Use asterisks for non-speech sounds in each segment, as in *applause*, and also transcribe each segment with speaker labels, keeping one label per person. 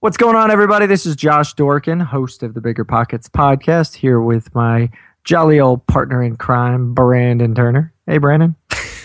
Speaker 1: What's going on, everybody? This is Josh Dorkin, host of the Bigger Pockets podcast, here with my jolly old partner in crime, Brandon Turner. Hey, Brandon. *laughs*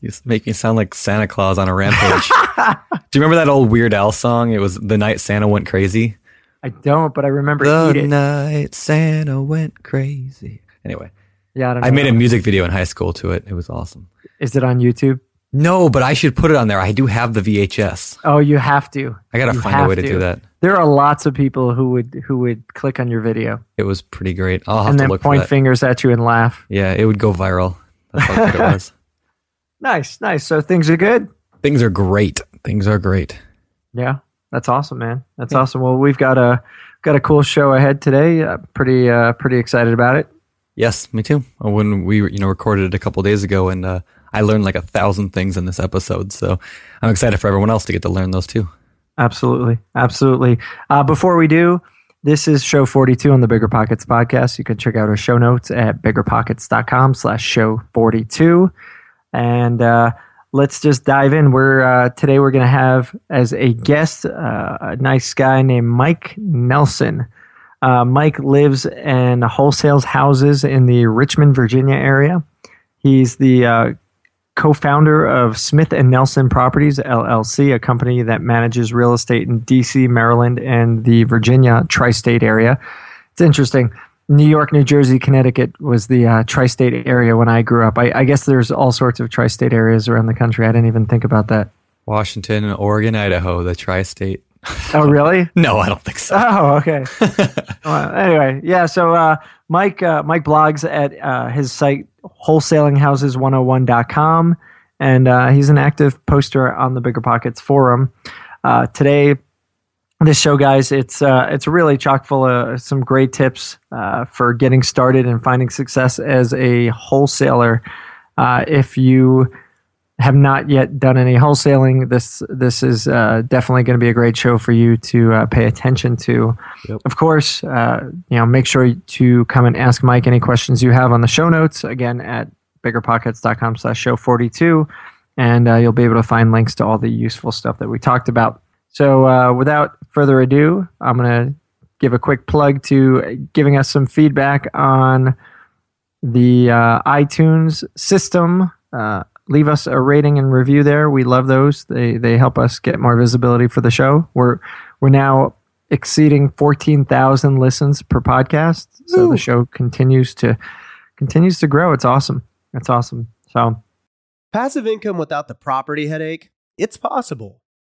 Speaker 2: you make me sound like Santa Claus on a rampage. *laughs* Do you remember that old Weird Al song? It was the night Santa went crazy.
Speaker 1: I don't, but I remember
Speaker 2: the night Santa went crazy. Anyway,
Speaker 1: Yeah, I, don't
Speaker 2: I made a music video in high school to it. It was awesome.
Speaker 1: Is it on YouTube?
Speaker 2: No, but I should put it on there. I do have the VHS.
Speaker 1: Oh, you have to.
Speaker 2: I gotta
Speaker 1: You
Speaker 2: find a way to, do that.
Speaker 1: There are lots of people who would who would click on your video
Speaker 2: It was pretty great. I'll have
Speaker 1: and
Speaker 2: to
Speaker 1: then
Speaker 2: look
Speaker 1: point fingers at you and laugh.
Speaker 2: yeah, it would go viral. That's how good it was. *laughs*
Speaker 1: Nice, nice. So things are good.
Speaker 2: Things are great. Things are great.
Speaker 1: Yeah, that's awesome, man. That's awesome. Well, we've got a got a cool show ahead today. Uh, pretty uh, pretty excited about it.
Speaker 2: Yes, me too. When we you know recorded it a couple days ago, and uh, I learned like a thousand things in this episode. So I'm excited for everyone else to get to learn those too.
Speaker 1: Absolutely, absolutely. Uh, before we do, this is show 42 on the Bigger Pockets podcast. You can check out our show notes at biggerpockets.com slash show 42. And uh, let's just dive in. We're uh, today we're going to have as a guest uh, a nice guy named Mike Nelson. Uh, Mike lives and wholesales houses in the Richmond, Virginia area. He's the uh, co-founder of Smith and Nelson Properties LLC, a company that manages real estate in DC, Maryland, and the Virginia tri-state area. It's interesting. New York, New Jersey, Connecticut was the uh, tri-state area when I grew up. I, I guess there's all sorts of tri-state areas around the country. I didn't even think about that.
Speaker 2: Washington, Oregon, Idaho, the tri-state.
Speaker 1: Oh, really? *laughs*
Speaker 2: No, I don't think so.
Speaker 1: Oh, okay. *laughs* well, anyway, yeah. So uh, Mike uh, Mike blogs at uh, his site wholesalinghouses101.com, and uh, he's an active poster on the Bigger Pockets forum. Uh, today, this show, guys, it's uh, it's really chock full of some great tips uh, for getting started and finding success as a wholesaler. Uh, if you have not yet done any wholesaling, this this is uh, definitely going to be a great show for you to uh, pay attention to.
Speaker 2: Yep.
Speaker 1: Of course, uh, you know, make sure to come and ask Mike any questions you have on the show notes. Again, at biggerpockets.com slash show 42. And uh, you'll be able to find links to all the useful stuff that we talked about. So uh, without further ado, I'm going to give a quick plug to giving us some feedback on the uh, iTunes system. Uh, leave us a rating and review there. We love those. They they help us get more visibility for the show. We're we're now exceeding 14,000 listens per podcast. So the show continues to continues to grow. It's awesome. It's awesome. So
Speaker 3: Passive income without the property headache? It's possible.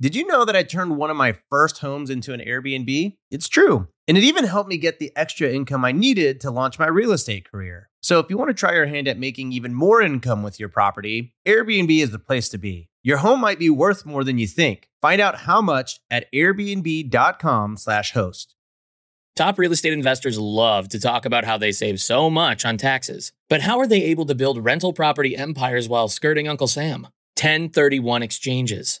Speaker 3: Did you know that I turned one of my first homes into an Airbnb? It's true. And it even helped me get the extra income I needed to launch my real estate career. So if you want to try your hand at making even more income with your property, Airbnb is the place to be. Your home might be worth more than you think. Find out how much at airbnb.com/host.
Speaker 4: Top real estate investors love to talk about how they save so much on taxes. But how are they able to build rental property empires while skirting Uncle Sam? 1031 exchanges.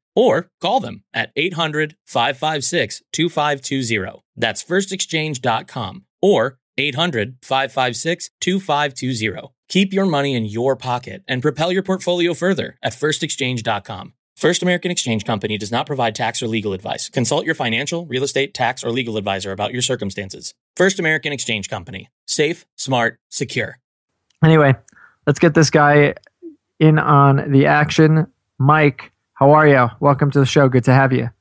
Speaker 4: or call them at 800 556 2520. That's firstexchange.com or 800 556 2520. Keep your money in your pocket and propel your portfolio further at firstexchange.com. First American Exchange Company does not provide tax or legal advice. Consult your financial, real estate, tax, or legal advisor about your circumstances. First American Exchange Company. Safe, smart, secure.
Speaker 1: Anyway, let's get this guy in on the action. Mike, how are you? Welcome to the show. Good to have you.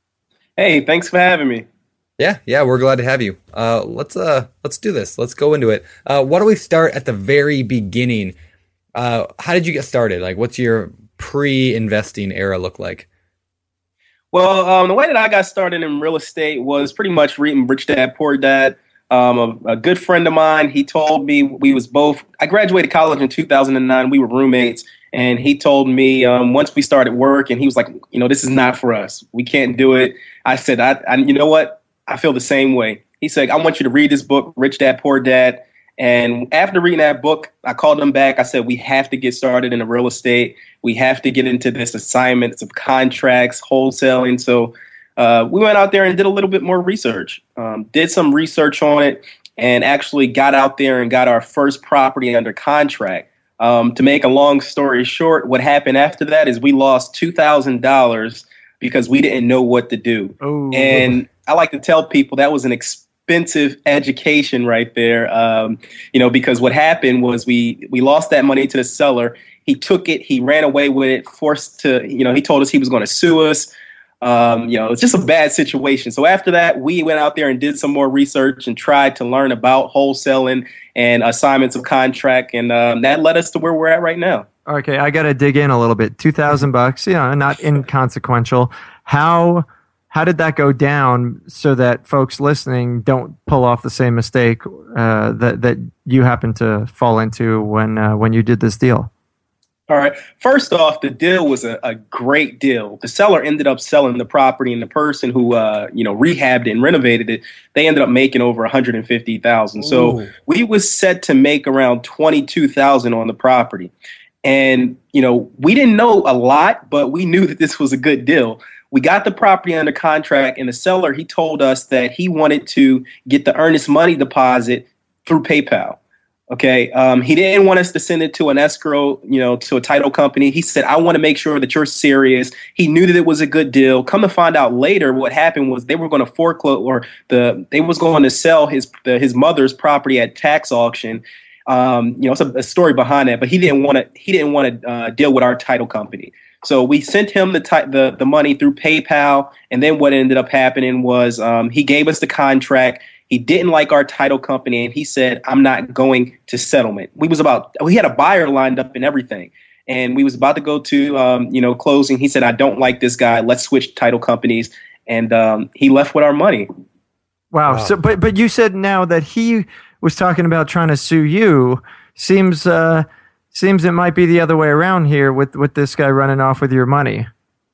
Speaker 5: Hey, thanks for having me.
Speaker 2: Yeah, yeah, we're glad to have you. Uh, let's uh, let's do this. Let's go into it. Uh, why don't we start at the very beginning? Uh, how did you get started? Like, what's your pre-investing era look like?
Speaker 5: Well, um, the way that I got started in real estate was pretty much reading Rich Dad Poor Dad. Um, a, a, good friend of mine, he told me we was both. I graduated college in 2009. We were roommates, and he told me um, once we started work, and he was like, you know, this is not for us. We can't do it. I said, I, I you know what? I feel the same way. He said, I want you to read this book, Rich Dad Poor Dad. And after reading that book, I called him back. I said, We have to get started in the real estate. We have to get into this assignments of contracts, wholesaling. So uh, we went out there and did a little bit more research, um, did some research on it, and actually got out there and got our first property under contract. Um, to make a long story short, what happened after that is we lost $2,000 because we didn't know what to do. Oh. And I like to tell people that was an expensive education right there. Um, you know, because what happened was we we lost that money to the seller. He took it, he ran away with it, forced to, you know, he told us he was going to sue us. Um, you know, it's just a bad situation. So after that, we went out there and did some more research and tried to learn about wholesaling and assignments of contract, and um, that led us to where we're at right now.
Speaker 1: Okay, I got to dig in a little bit. Two thousand bucks, you know, not inconsequential. How how did that go down so that folks listening don't pull off the same mistake uh, that that you happened to fall into when uh, when you did this deal?
Speaker 5: All right. First off, the deal was a, a, great deal. The seller ended up selling the property, and the person who uh, you know rehabbed and renovated it, they ended up making over one hundred and fifty thousand. So we was set to make around twenty two thousand on the property, and you know we didn't know a lot, but we knew *laughs* that this was a good deal we got the property under contract and the seller he told us that he wanted to get the earnest money deposit through paypal okay um, he didn't want us to send it to an escrow you know to a title company. He said i want to make sure that you're serious. He knew that it was a good deal. Come to find out later what happened was they were going to foreclose or the they was going to sell his the, his mother's property at tax auction. Um, you know it's a, a, story behind that but he didn't want to he didn't want to uh, deal with our title company. So we sent him the ty- the the money through PayPal, and then what ended up happening was um, he gave us the contract. He didn't like our title company, and he said, "I'm not going to settlement." We was about we had a buyer lined up and everything, and we was about to go to um, you know closing. He said, "I don't like this guy. Let's switch title companies," and um, he left with our money.
Speaker 1: Wow. wow. So, but but you said now that he was talking about trying to sue you. Seems. Uh, Seems it might be the other way around here with with this guy running off with your money.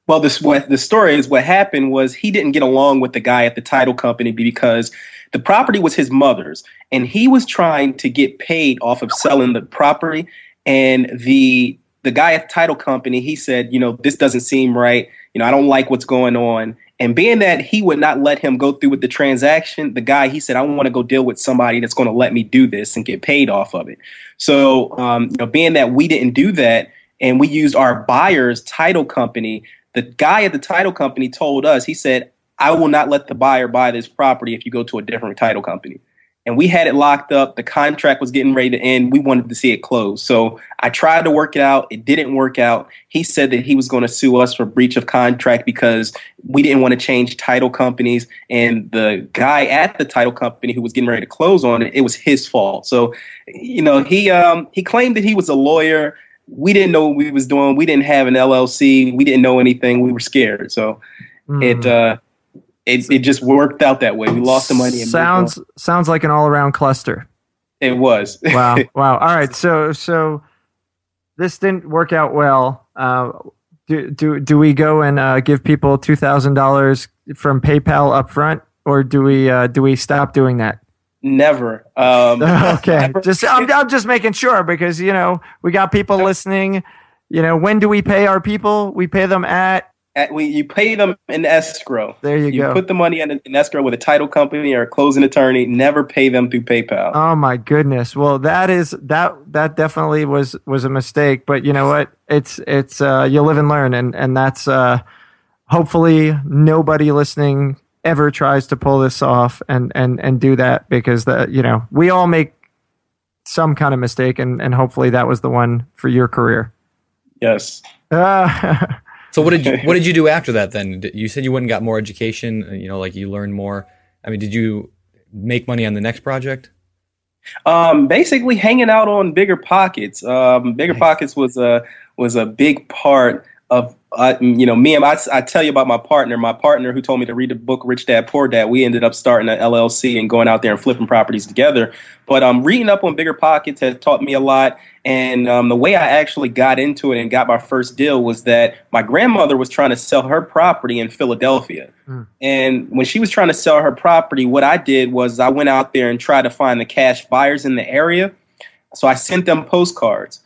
Speaker 5: Well, this what the story is. What happened was he didn't get along with the guy at the title company because the property was his mother's, and he was trying to get paid off of selling the property. And the the guy at the title company, he said, you know, this doesn't seem right. You know, I don't like what's going on. And being that he would not let him go through with the transaction, the guy he said, I want to go deal with somebody that's going to let me do this and get paid off of it. So, um, you know, being that we didn't do that and we used our buyer's title company, the guy at the title company told us, he said, I will not let the buyer buy this property if you go to a different title company and we had it locked up. The contract was getting ready to end. We wanted to see it close. So I tried to work it out. It didn't work out. He said that he was going to sue us for breach of contract because we didn't want to change title companies. And the guy at the title company who was getting ready to close on it, it was his fault. So, you know, he um, he claimed that he was a lawyer. We didn't know what we was doing. We didn't have an LLC. We didn't know anything. We were scared. So mm. it uh, it, it just worked out that way. We lost the money.
Speaker 1: sounds sounds like an all around cluster.
Speaker 5: It was. *laughs*
Speaker 1: wow, wow. All right, *laughs* so so this didn't work out well. Uh, do do do we go and uh, give people two thousand dollars from PayPal up front, or do we uh, do we stop doing that?
Speaker 5: Never. Um, *laughs*
Speaker 1: okay,
Speaker 5: never.
Speaker 1: just I'm, I'm just making sure because you know we got people listening. You know, when do we pay our people? We pay them at.
Speaker 5: At, we, you pay them in escrow.
Speaker 1: There you,
Speaker 5: You
Speaker 1: go.
Speaker 5: You put the money in, in escrow with a title company or a closing attorney. Never pay them through PayPal.
Speaker 1: Oh my goodness. Well, that is that that definitely was was a mistake, but you know what? It's it's uh you live and learn and and that's uh hopefully nobody listening ever tries to pull this off and and and do that because that you know, we all make some kind of mistake and and hopefully that was the one for your career.
Speaker 5: yes. *laughs*
Speaker 1: Uh,
Speaker 2: So what did you what did you *laughs* do after that? Then you said you went and got more education. uh, You know, like you learned more. I mean, did you make money on the next project?
Speaker 5: Um, basically hanging out on bigger pockets. Um, bigger
Speaker 2: Nice.
Speaker 5: pockets was a was a big part of uh, you know me and I, I tell you about my partner. My partner who told me to read the book Rich Dad Poor Dad. We ended up starting an LLC and going out there and flipping properties together. But um, reading up on bigger pockets has taught me a lot. And um, the way I actually got into it and got my first deal was that my grandmother was trying to sell her property in Philadelphia. And when she was trying to sell her property, what I did was I went out there and tried to find the cash buyers in the area. So I sent them postcards.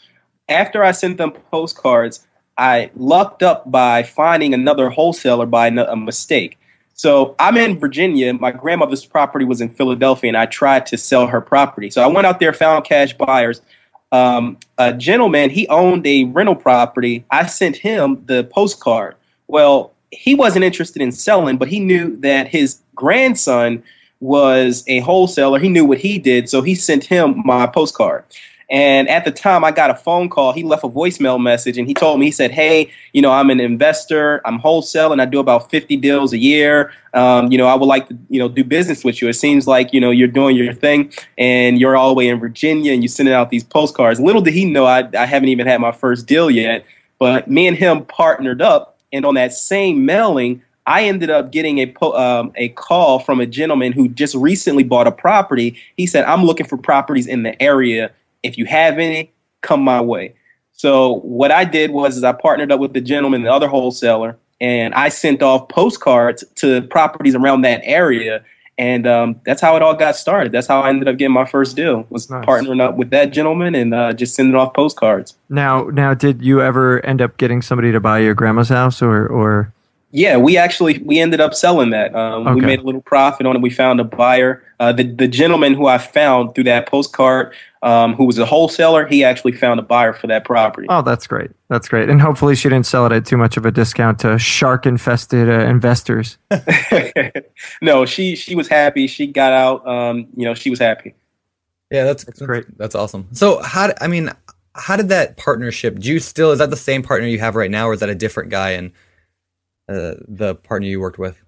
Speaker 5: After I sent them postcards, I lucked up by finding another wholesaler by a mistake. So I'm in Virginia. My grandmother's property was in Philadelphia, and I tried to sell her property. So I went out there, found cash buyers. Um, a gentleman, he owned a rental property. I sent him the postcard. Well, he wasn't interested in selling, but he knew that his grandson was a wholesaler. He knew what he did, so he sent him my postcard. And at the time, I got a phone call. He left a voicemail message and he told me, he said, Hey, you know, I'm an investor. I'm wholesale, and I do about 50 deals a year. Um, you know, I would like to, you know, do business with you. It seems like, you know, you're doing your thing and you're all the way in Virginia and you're sending out these postcards. Little did he know I, I haven't even had my first deal yet. But me and him partnered up. And on that same mailing, I ended up getting a po- um, a call from a gentleman who just recently bought a property. He said, "I'm looking for properties in the area. If you have any, come my way." So what I did was is I partnered up with the gentleman, the other wholesaler, and I sent off postcards to properties around that area. And um, that's how it all got started. That's how I ended up getting my first deal. Was
Speaker 1: Nice.
Speaker 5: partnering up with that gentleman and uh, just sending off postcards.
Speaker 1: now now did you ever end up getting somebody to buy your grandma's house or or
Speaker 5: Yeah, we actually we ended up selling that. Um, We made a little profit on it. We found a buyer. Uh, the the gentleman who I found through that postcard, um, who was a wholesaler, he actually found a buyer for that property.
Speaker 1: Oh, that's great. That's great. And hopefully she didn't sell it at too much of a discount to shark infested uh, investors. *laughs* *laughs*
Speaker 5: no, she she was happy. She got out. Um, you know, she was happy.
Speaker 2: Yeah, that's,
Speaker 1: That's great.
Speaker 2: That's awesome. So how? I mean, how did that partnership? Do you still is that the same partner you have right now, or is that a different guy and uh, the partner you worked with?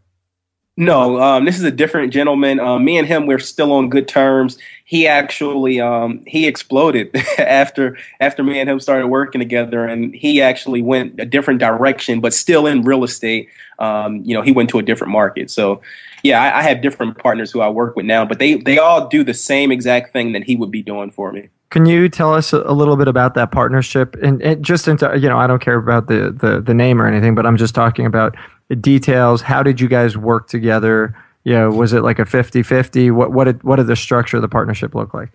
Speaker 5: No, um, this is a different gentleman. Um, me and him, we're still on good terms. He actually um, he exploded *laughs* after after me and him started working together, and he actually went a different direction, but still in real estate. Um, you know, he went to a different market. So, yeah, I, I have different partners who I work with now, but they they all do the same exact thing that he would be doing for me.
Speaker 1: Can you tell us a little bit about that partnership? And, and just into, you know, I don't care about the, the, the name or anything, but I'm just talking about details. How did you guys work together? You know, was it like a 50 50? What, what, did, what did the structure of the partnership look like?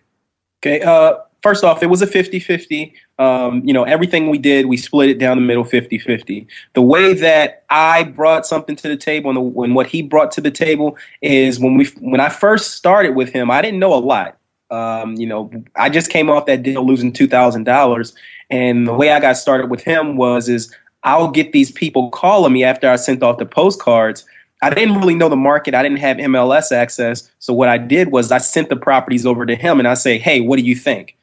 Speaker 5: Okay. Uh, first off, it was a 50 50. Um, you know, everything we did, we split it down the middle 50 50. The way that I brought something to the table and, the, and what he brought to the table is when we when I first started with him, I didn't know a lot. Um, you know, I just came off that deal losing two thousand dollars, and the way I got started with him was is I'll get these people calling me after I sent off the postcards. I didn't really know the market. I didn't have MLS access. So what I did was I sent the properties over to him and I say, "Hey, what do you think?"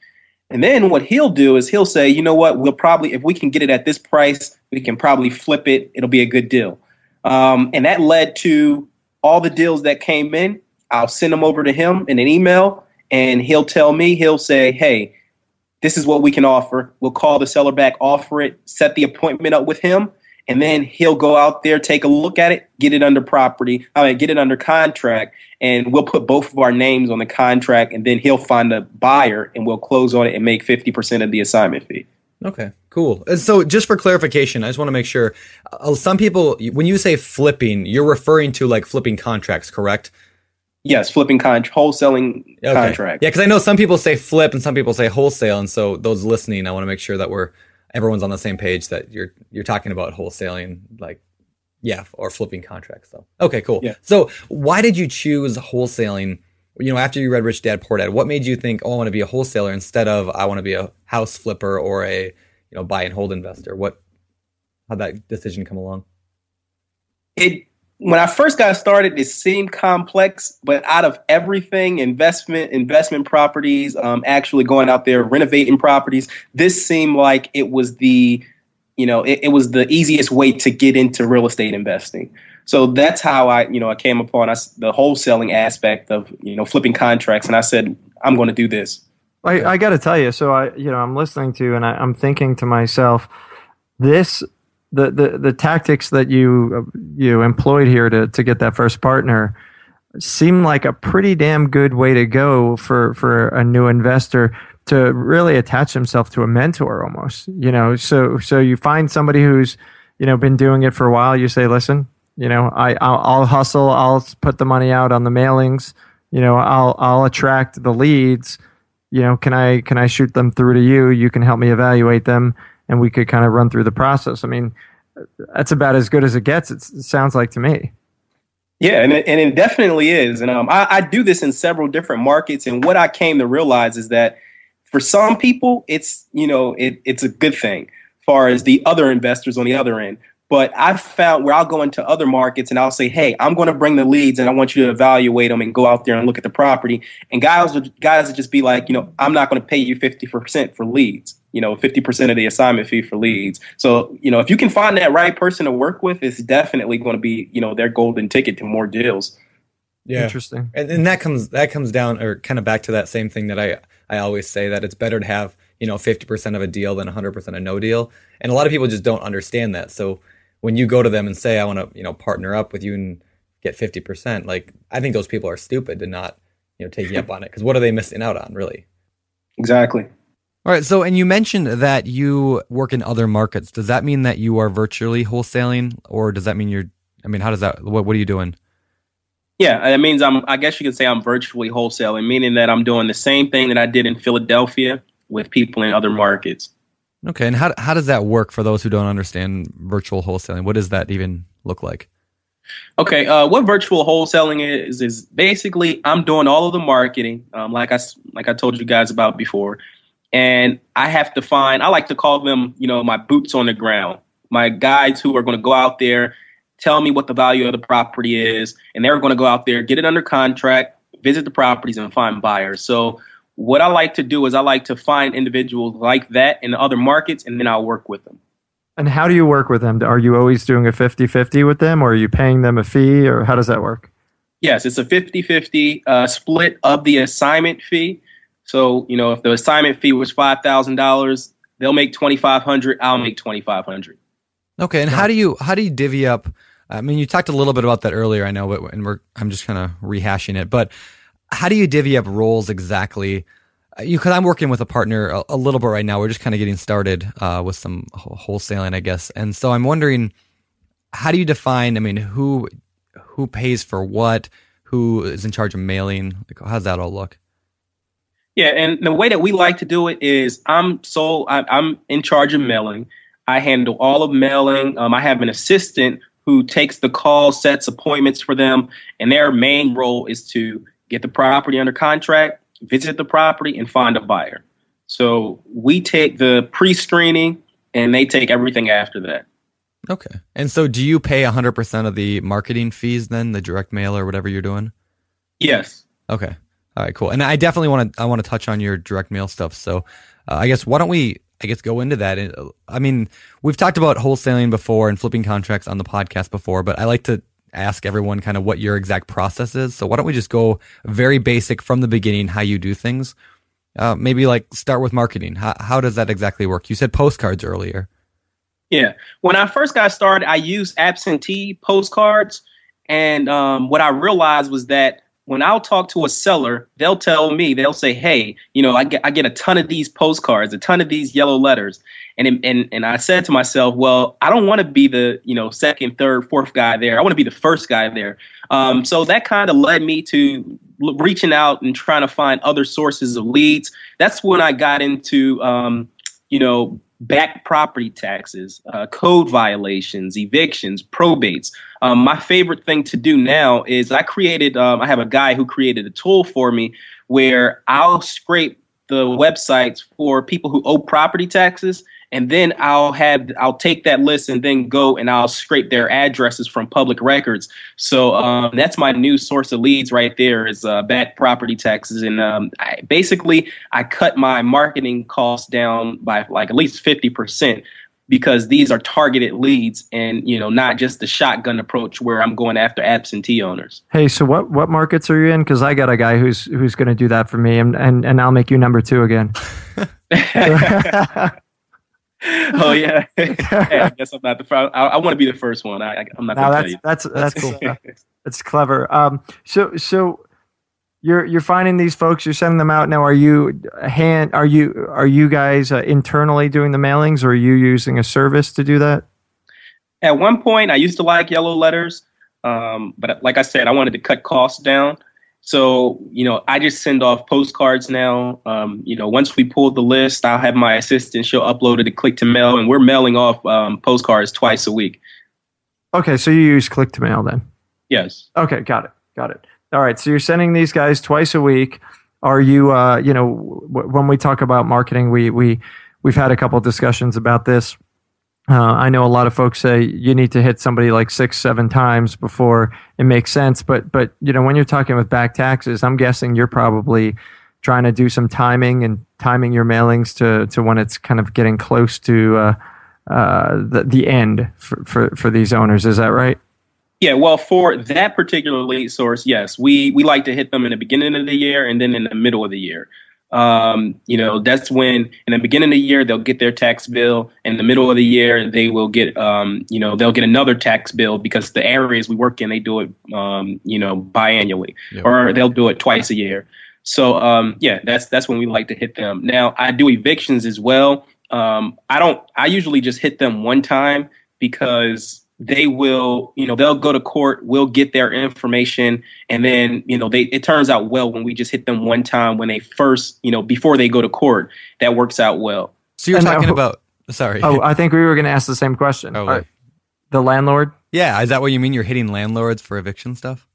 Speaker 5: And then what he'll do is he'll say, "You know what? We'll probably if we can get it at this price, we can probably flip it. It'll be a good deal." Um, and that led to all the deals that came in. I'll send them over to him in an email, and he'll tell me, he'll say, "Hey, this is what we can offer. We'll call the seller back, offer it, set the appointment up with him, and then he'll go out there, take a look at it, get it under property, I mean, get it under contract, and we'll put both of our names on the contract, and then he'll find a buyer, and we'll close on it and make 50% of the assignment fee.
Speaker 2: Okay, cool. And so, just for clarification, I just want to make sure. Uh, some people, when you say flipping, you're referring to like flipping contracts, correct?
Speaker 5: Yes, flipping con- wholesaling okay. contract.
Speaker 2: Yeah, because I know some people say flip and some people say wholesale, and so those listening, I want to make sure that we're everyone's on the same page that you're you're talking about wholesaling, like yeah, or flipping contracts. So okay, cool. Yeah. So why did you choose wholesaling? You know, after you read Rich Dad Poor Dad, what made you think, oh, I want to be a wholesaler instead of I want to be a house flipper or a you know buy and hold investor? What how'd that decision come along?
Speaker 5: It when I first got started, it seemed complex, but out of everything, investment, investment properties, um, actually going out there renovating properties, this seemed like it was the, you know, it, it, was the easiest way to get into real estate investing. So that's how I, you know, I came upon us the wholesaling aspect of, you know, flipping contracts, and I said, I'm going to do this.
Speaker 1: I, I got to tell you, so I, you know, I'm listening to, and I, I'm thinking to myself, this the, the, the tactics that you you employed here to, to get that first partner seem like a pretty damn good way to go for, for a new investor to really attach himself to a mentor almost you know? So so you find somebody who's you know been doing it for a while you say listen you know I I'll, I'll hustle I'll put the money out on the mailings you know I'll I'll attract the leads you know can I can I shoot them through to you? You can help me evaluate them and we could kind of run through the process. I mean, that's about as good as it gets. it sounds like to me.
Speaker 5: Yeah, and it, and it definitely is. And um, I, I do this in several different markets. And what I came to realize is that for some people, it's you know it, it's a good thing. Far as the other investors on the other end, but I've found where I'll go into other markets and I'll say, hey, I'm going to bring the leads and I want you to evaluate them and go out there and look at the property. And guys would guys would just be like, you know, I'm not going to pay you 50% for leads, you know, 50% of the assignment fee for leads. So, you know, if you can find that right person to work with, it's definitely going to be, you know, their golden ticket to more deals.
Speaker 2: Yeah.
Speaker 1: Interesting.
Speaker 2: And, and that comes that comes down or kind of back to that same thing that I I always say that it's better to have, you know, 50% of a deal than 100% of no deal. And a lot of people just don't understand that. So, when you go to them and say, I want to, you know, partner up with you and get 50%, like I think those people are stupid to not, you know, take you up on it. Cause what are they missing out on really?
Speaker 5: Exactly.
Speaker 2: All right. So, and you mentioned that you work in other markets. Does that mean that you are virtually wholesaling or does that mean you're, I mean, how does that, what, what are you doing?
Speaker 5: Yeah, it means I'm, I guess you could say I'm virtually wholesaling, meaning that I'm doing the same thing that I did in Philadelphia with people in other markets.
Speaker 2: Okay, and how how does that work for those who don't understand virtual wholesaling? What does that even look like?
Speaker 5: Okay, uh, what virtual wholesaling is is basically I'm doing all of the marketing, um, like I like I told you guys about before, and I have to find. I like to call them, you know, my boots on the ground, my guides who are going to go out there, tell me what the value of the property is, and they're going to go out there, get it under contract, visit the properties, and find buyers. So what I like to do is I like to find individuals like that in other markets and then I'll work with them.
Speaker 1: And how do you work with them? Are you always doing a 50 50 with them or are you paying them a fee or how does that work?
Speaker 5: Yes, it's a 50 50 uh, split of the assignment fee. So, you know, if the assignment fee was $5,000, they'll make 2500 I'll make 2500
Speaker 2: Okay. And how do you, how do you divvy up? I mean, you talked a little bit about that earlier, I know, but, and we're, I'm just kind of rehashing it, but how do you divvy up roles exactly? Uh, because I'm working with a partner a, a, little bit right now. We're just kind of getting started uh, with some wholesaling, I guess. And so I'm wondering, how do you define? I mean, who who pays for what? Who is in charge of mailing? Like, how's that all look?
Speaker 5: Yeah, and the way that we like to do it is I'm so I, am in charge of mailing. I handle all of mailing. Um, I have an assistant who takes the call, sets appointments for them, and their main role is to get the property under contract, visit the property, and find a buyer. So we take the pre screening and they take everything after that.
Speaker 2: Okay. And so do you pay 100% of the marketing fees then, the direct mail or whatever you're doing?
Speaker 5: Yes.
Speaker 2: Okay. All right, cool. And I definitely want to I want to touch on your direct mail stuff. So, uh, I guess why don't we I guess go into that. I mean, we've talked about wholesaling before and flipping contracts on the podcast before, but I like to ask everyone kind of what your exact process is. So why don't we just go very basic from the beginning, how you do things? Uh, maybe like start with marketing. How, how does that exactly work? You said postcards earlier.
Speaker 5: Yeah. When I first got started, I used absentee postcards. And um, what I realized was that when I'll talk to a seller, they'll tell me, they'll say, hey, you know, I get, I get a ton of these postcards, a ton of these yellow letters. And, and, and I said to myself, well, I don't want to be the, you know, second, third, fourth guy there. I want to be the first guy there. Um, so that kind of led me to reaching out and trying to find other sources of leads. That's when I got into, um, you know, back property taxes, uh, code violations, evictions, probates. Um, my favorite thing to do now is I created, um, I have a guy who created a tool for me where I'll scrape the websites for people who owe property taxes and then I'll have I'll take that list and then go and I'll scrape their addresses from public records. So um, that's my new source of leads right there is uh, back property taxes, and um, I, basically I cut my marketing costs down by like at least fifty percent because these are targeted leads and you know not just the shotgun approach where I'm going after absentee owners.
Speaker 1: Hey, so what what markets are you in? Because I got a guy who's who's going to do that for me, and and and I'll make you number two again. *laughs* *laughs* *laughs* *laughs*
Speaker 5: oh yeah. *laughs* hey, I *laughs* guess I'm not the first. I, I want to be the first one. I, am not.
Speaker 1: No, that's, that's that's cool. that's clever. Um, so so you're you're finding these folks. You're sending them out now. Are you hand? Are you are you guys uh, internally doing the mailings, or are you using a service to do that?
Speaker 5: At one point, I used to like yellow letters, um, but like I said, I wanted to cut costs down. So, you know, I just send off postcards now. Um, you know, once we pull the list, I'll have my assistant, she'll upload it to Click2Mail, and we're mailing off um, postcards twice a week.
Speaker 1: Okay, so you use Click2Mail then?
Speaker 5: Yes.
Speaker 1: Okay, got it. Got it. All right, so you're sending these guys twice a week. Are you, uh, you know, w- when we talk about marketing, we, we, we've had a couple discussions about this. Uh, I know a lot of folks say you need to hit somebody like six, seven times before it makes sense. But, but you know, when you're talking with back taxes, I'm guessing you're probably trying to do some timing and timing your mailings to, to when it's kind of getting close to uh, uh, the the end for, for, for these owners. Is that right?
Speaker 5: Yeah, well, for that particular lead source, yes, we we like to hit them in the beginning of the year and then in the middle of the year. Um, you know, that's when in the beginning of the year they'll get their tax bill. In the middle of the year, they will get, um, you know, they'll get another tax bill because the areas we work in, they do it, um, you know, biannually, yep. or they'll do it twice a year. So, um, yeah, that's that's when we like to hit them. Now, I do evictions as well. Um, I don't. I usually just hit them one time because they will, you know, they'll go to court, we'll get their information, and then, you know, they it turns out well when we just hit them one time when they first, you know, before they go to court. That works out well.
Speaker 2: So you're and uh, talking about sorry.
Speaker 1: Oh, I think we were going to ask the same question. Oh, uh, right. the landlord?
Speaker 2: Yeah, is that what you mean? You're hitting landlords for eviction stuff?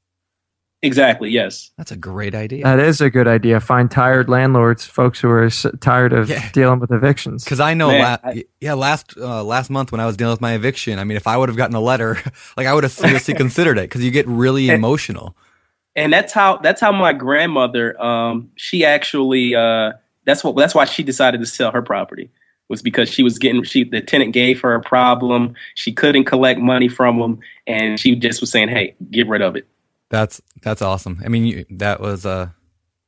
Speaker 5: Exactly. Yes.
Speaker 2: That's a great idea.
Speaker 1: That is a good idea. Find tired landlords, folks who are s- tired of yeah. dealing with evictions.
Speaker 2: Because I know, Man, la- I, yeah, last uh, last month when I was dealing with my eviction, I mean, if I would have gotten a letter, *laughs* like I would have seriously *laughs* considered it because you get really and, emotional.
Speaker 5: And that's how that's how my grandmother, um, she actually, uh, that's what that's why she decided to sell her property was because she was getting she the tenant gave her a problem, she couldn't collect money from them, and she just was saying, "Hey, get rid of it."
Speaker 2: That's that's awesome. I mean, you, that was uh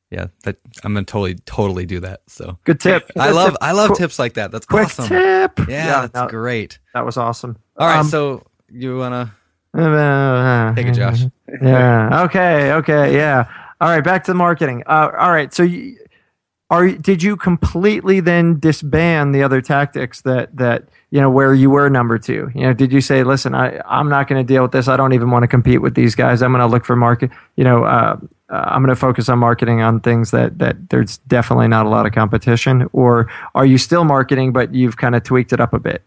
Speaker 2: yeah, that I'm gonna totally totally do that. So
Speaker 1: good tip.
Speaker 2: I love tip. I love Qu- tips like that. That's
Speaker 1: quick
Speaker 2: awesome.
Speaker 1: tip.
Speaker 2: Yeah, yeah that's that, great.
Speaker 1: That was awesome.
Speaker 2: All right, um, so you wanna uh, take it, Josh? *laughs*
Speaker 1: Yeah. Okay. Okay. Yeah. All right. Back to the marketing. Uh, all right. So you, are did you completely then disband the other tactics that that you know where you were number two? You know did you say listen i i'm not going to deal with this. I don't even want to compete with these guys. I'm going to look for market you know uh, uh, i'm going to focus on marketing on things that that there's definitely not a lot of competition? Or are you still marketing but you've kind of tweaked it up a bit?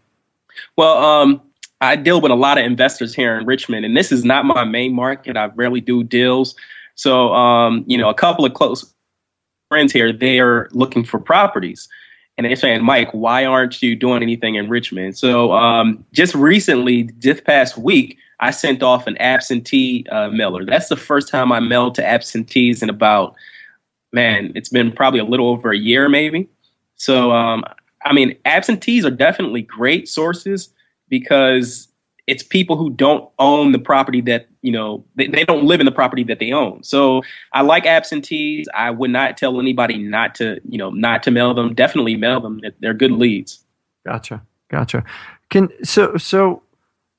Speaker 5: Well um I deal with a lot of investors here in Richmond, and this is not my main market. I rarely do deals. So, um, you know, a couple of close friends here, they are looking for properties. And they're saying, Mike, why aren't you doing anything in Richmond? So um, just recently, this past week, I sent off an absentee uh, mailer. That's the first time I mailed to absentees in about, man, it's been probably a little over a year, maybe. So, um, I mean, absentees are definitely great sources because it's people who don't own the property that you know they, they don't live in the property that they own. So i like absentees. I would not tell anybody not to you know not to mail them. Definitely mail them. They're good leads.
Speaker 1: Gotcha. Gotcha. Can so so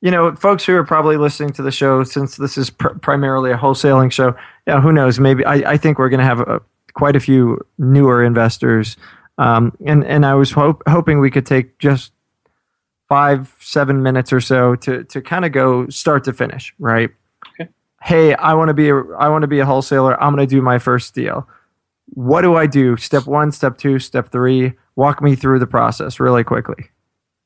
Speaker 1: you know, folks who are probably listening to the show, since this is pr- primarily a wholesaling show, yeah, who knows? Maybe I, I think we're going to have a, quite a few newer investors, um, and and I was hope, hoping we could take just five, seven minutes or so to to kind of go start to finish, right? Okay. Hey, I want to be a I want to be a wholesaler. I'm going to do my first deal. What do I do? Step one, step two, step three. Walk me through the process really quickly.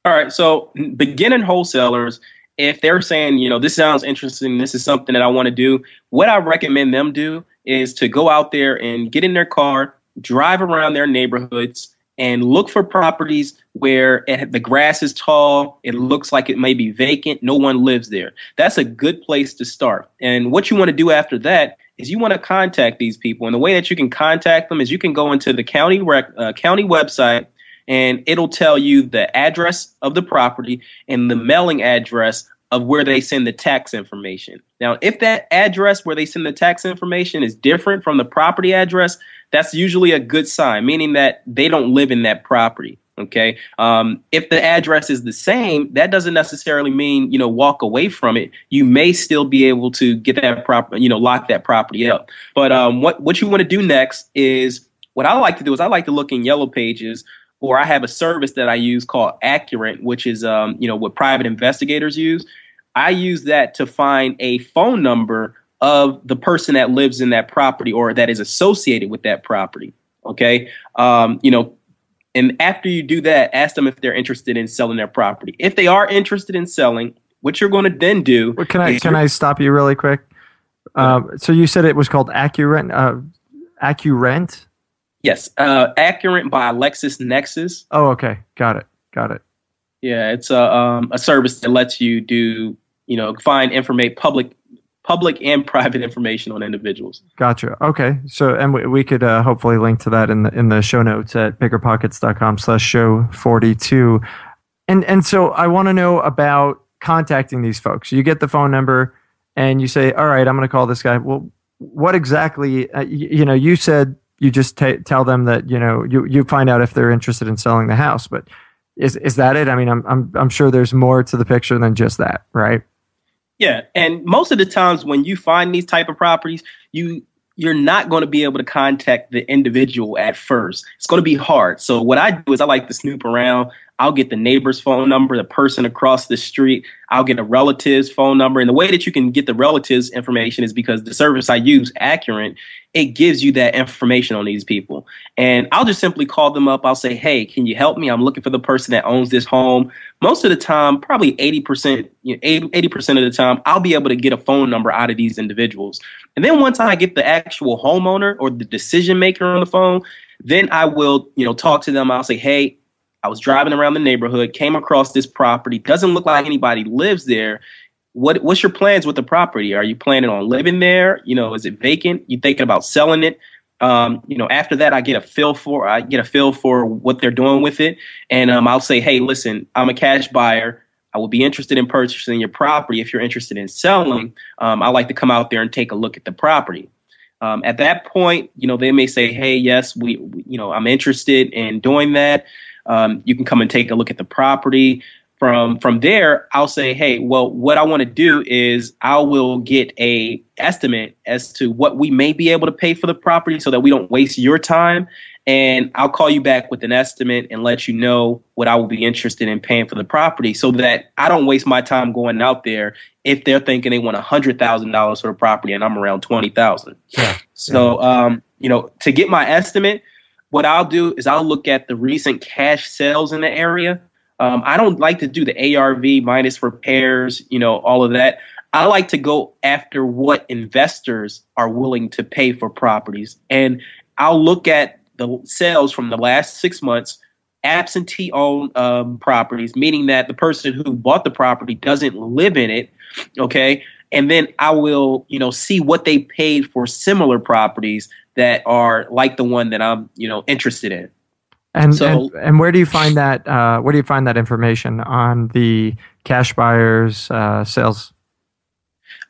Speaker 5: All right. So beginning wholesalers, if they're saying, you know, this sounds interesting, this is something that I want to do, what I recommend them do is to go out there and get in their car, drive around their neighborhoods, and look for properties where it, the grass is tall, it looks like it may be vacant, no one lives there. That's a good place to start. And what you want to do after that is you want to contact these people. And the way that you can contact them is you can go into the county rec, uh, county website and it'll tell you the address of the property and the mailing address of where they send the tax information. Now, if that address where they send the tax information is different from the property address, that's usually a good sign, meaning that they don't live in that property. Okay. Um, if the address is the same, that doesn't necessarily mean, you know, walk away from it. You may still be able to get that property, you know, lock that property up. But um, what, what you want to do next is what I like to do is I like to look in yellow pages or I have a service that I use called Accurint, which is um, you know what private investigators use. I use that to find a phone number of the person that lives in that property or that is associated with that property. Okay, um, you know, and after you do that, ask them if they're interested in selling their property. If they are interested in selling, what you're going to then do?
Speaker 1: Well, can I can I stop you really quick? Um, so you said it was called Accurint. Uh, Accurint.
Speaker 5: Yes, uh, Accurint by LexisNexis.
Speaker 1: Oh, okay, got it, got it.
Speaker 5: Yeah, it's a um, a service that lets you do you know find information public public and *laughs* private information on individuals.
Speaker 1: Gotcha. Okay. So, and we, we could uh, hopefully link to that in the in the show notes at biggerpockets.com slash show 42. And, and so I want to know about contacting these folks. You get the phone number and you say, all right, I'm going to call this guy. Well, what exactly, uh, you, you know, you said you just t- tell them that you know you you find out if they're interested in selling the house. But is is that it? I mean, I'm I'm I'm sure there's more to the picture than just that, right?
Speaker 5: Yeah, and most of the times when you find these type of properties, you you're not going to be able to contact the individual at first. It's going to be hard. So what I do is I like to snoop around. I'll get the neighbor's phone number, the person across the street. I'll get a relative's phone number. And the way that you can get the relative's information is because the service I use, Accurint, it gives you that information on these people. And I'll just simply call them up. I'll say, hey, can you help me? I'm looking for the person that owns this home. Most of the time, probably 80%, you know, 80% of the time, I'll be able to get a phone number out of these individuals. And then once I get the actual homeowner or the decision maker on the phone, then I will, you know, talk to them. I'll say, hey, I was driving around the neighborhood, came across this property. Doesn't look like anybody lives there. What what's your plans with the property? Are you planning on living there? You know, is it vacant? You thinking about selling it? Um, you know, after that, I get a feel for I get a feel for what they're doing with it, and um, I'll say, hey, listen, I'm a cash buyer. I would be interested in purchasing your property. If you're interested in selling, um, I like to come out there and take a look at the property. Um, at that point, you know, they may say, "Hey, yes, we, we, you know, I'm interested in doing that." Um, you can come and take a look at the property. From from there, I'll say, hey, well, what I want to do is I will get a estimate as to what we may be able to pay for the property, so that we don't waste your time. And I'll call you back with an estimate and let you know what I will be interested in paying for the property, so that I don't waste my time going out there if they're thinking they want a hundred thousand dollars for the property and I'm around twenty thousand. Yeah. So, um, you know, to get my estimate, what I'll do is I'll look at the recent cash sales in the area. Um, I don't like to do the ARV minus repairs, you know, all of that. I like to go after what investors are willing to pay for properties. And I'll look at the sales from the last six months, absentee owned um, properties, meaning that the person who bought the property doesn't live in it. Okay. And then I will, you know, see what they paid for similar properties that are like the one that I'm, you know, interested in.
Speaker 1: And so, and, and where do you find that? Uh, where do you find that information on the cash buyers uh, sales?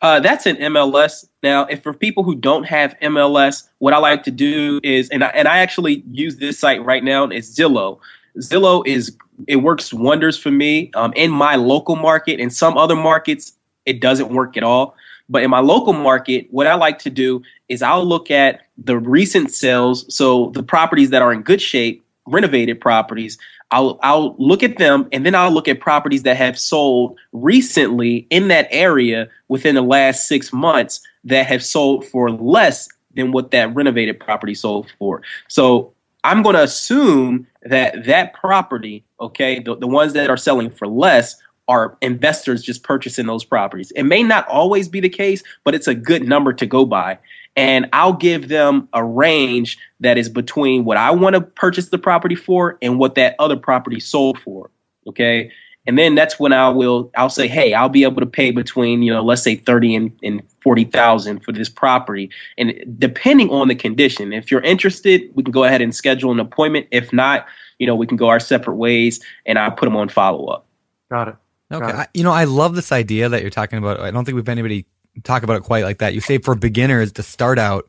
Speaker 5: Uh, that's in MLS. Now, if for people who don't have MLS, what I like to do is, and I, and I actually use this site right now, it's Zillow. Zillow is it works wonders for me um, in my local market. In some other markets, it doesn't work at all. But in my local market, what I like to do is I'll look at the recent sales, so the properties that are in good shape, renovated properties. I'll I'll look at them and then I'll look at properties that have sold recently in that area within the last 6 months that have sold for less than what that renovated property sold for. So I'm going to assume that that property, okay, the, the ones that are selling for less are investors just purchasing those properties. It may not always be the case, but it's a good number to go by. And I'll give them a range that is between what I want to purchase the property for and what that other property sold for. Okay. And then that's when I will I'll say, hey, I'll be able to pay between, you know, let's say 30 and, and 40,000 for this property. And depending on the condition, if you're interested, we can go ahead and schedule an appointment. If not, you know, we can go our separate ways and I'll put them on follow up.
Speaker 1: Got it.
Speaker 2: Okay. I, you know, I love this idea that you're talking about. I don't think we've anybody talk about it quite like that. You say for beginners to start out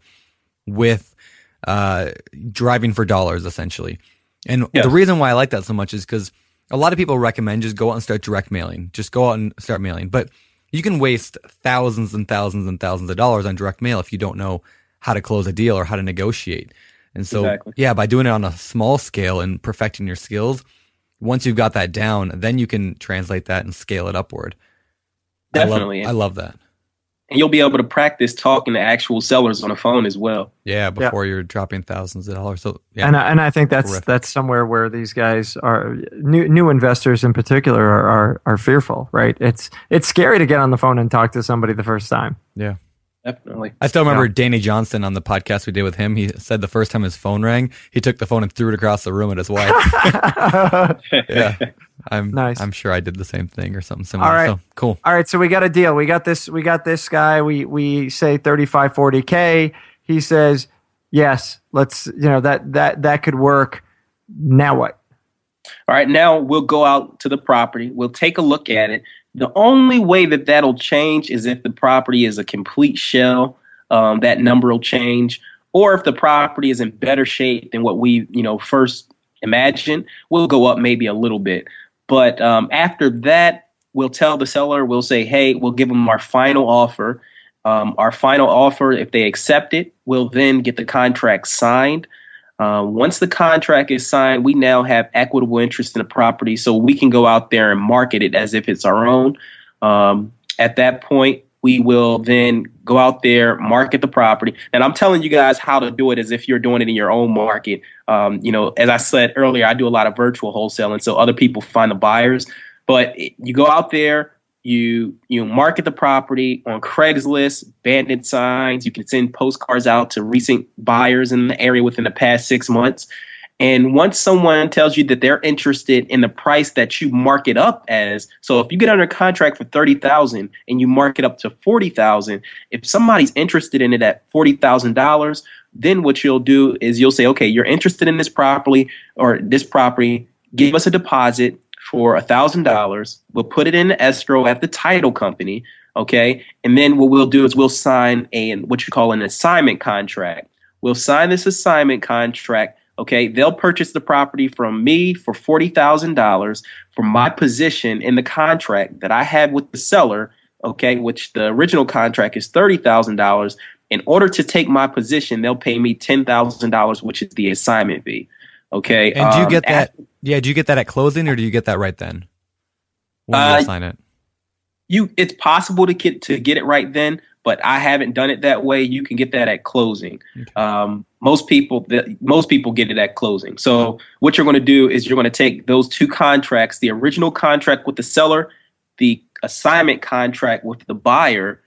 Speaker 2: with uh, driving for dollars, essentially. And the reason why I like that so much is because a lot of people recommend just go out and start direct mailing. Just go out and start mailing. But you can waste thousands and thousands and thousands of dollars on direct mail if you don't know how to close a deal or how to negotiate. And so, exactly. yeah, by doing it on a small scale and perfecting your skills, once you've got that down, then you can translate that and scale it upward.
Speaker 5: Definitely.
Speaker 2: I love, I love that.
Speaker 5: And you'll be able to practice talking to actual sellers on the phone as well.
Speaker 2: Yeah, before yeah. you're dropping thousands of dollars. So, yeah,
Speaker 1: and I, and I think that's terrific. that's somewhere where these guys are new new investors in particular are, are are fearful, right? It's it's scary to get on the phone and talk to somebody the first time.
Speaker 2: Yeah
Speaker 5: definitely.
Speaker 2: I still remember yeah. Danny Johnson on the podcast we did with him. He said the first time his phone rang, he took the phone and threw it across the room at his wife. *laughs* *laughs* yeah, I'm nice. I'm sure I did the same thing or something similar. All right, so, cool.
Speaker 1: All right, so we got a deal. We got this. We got this guy. We we say 35, 40 k. He says yes. Let's you know that that that could work. Now what?
Speaker 5: All right, now we'll go out to the property. We'll take a look at it. The only way that that'll change is if the property is a complete shell. Um, that number will change, or if the property is in better shape than what we, you know, first imagined, we'll go up maybe a little bit. But um, after that, we'll tell the seller, we'll say, hey, we'll give them our final offer. Um, our final offer, if they accept it, we'll then get the contract signed. Uh, once the contract is signed, we now have equitable interest in the property, so we can go out there and market it as if it's our own. Um, at that point, we will then go out there, market the property. And I'm telling you guys how to do it as if you're doing it in your own market. Um, you know, as I said earlier, I do a lot of virtual wholesaling, so other people find the buyers. But you go out there, you you market the property on Craigslist, bandit signs. You can send postcards out to recent buyers in the area within the past six months. And once someone tells you that they're interested in the price that you mark it up as, so if you get under contract for thirty thousand and you mark it up to forty thousand, if somebody's interested in it at forty thousand dollars, then what you'll do is you'll say, okay, you're interested in this property or this property. Give us a deposit for thousand dollars. We'll put it in escrow at the title company. Okay. And then what we'll do is we'll sign a what you call an assignment contract. We'll sign this assignment contract. Okay. They'll purchase the property from me for forty thousand dollars for my position in the contract that I had with the seller. Okay, which the original contract is thirty thousand dollars. In order to take my position, they'll pay me ten thousand dollars, which is the assignment fee. Okay.
Speaker 2: And do you um, get that? At, yeah. Do you get that at closing, or do you get that right then? When uh, you sign it.
Speaker 5: You, it's possible to get to get it right then, but I haven't done it that way. You can get that at closing. Okay. Um, most people, most people get it at closing. So what you're going to do is you're going to take those two contracts, the original contract with the seller, the assignment contract with the buyer,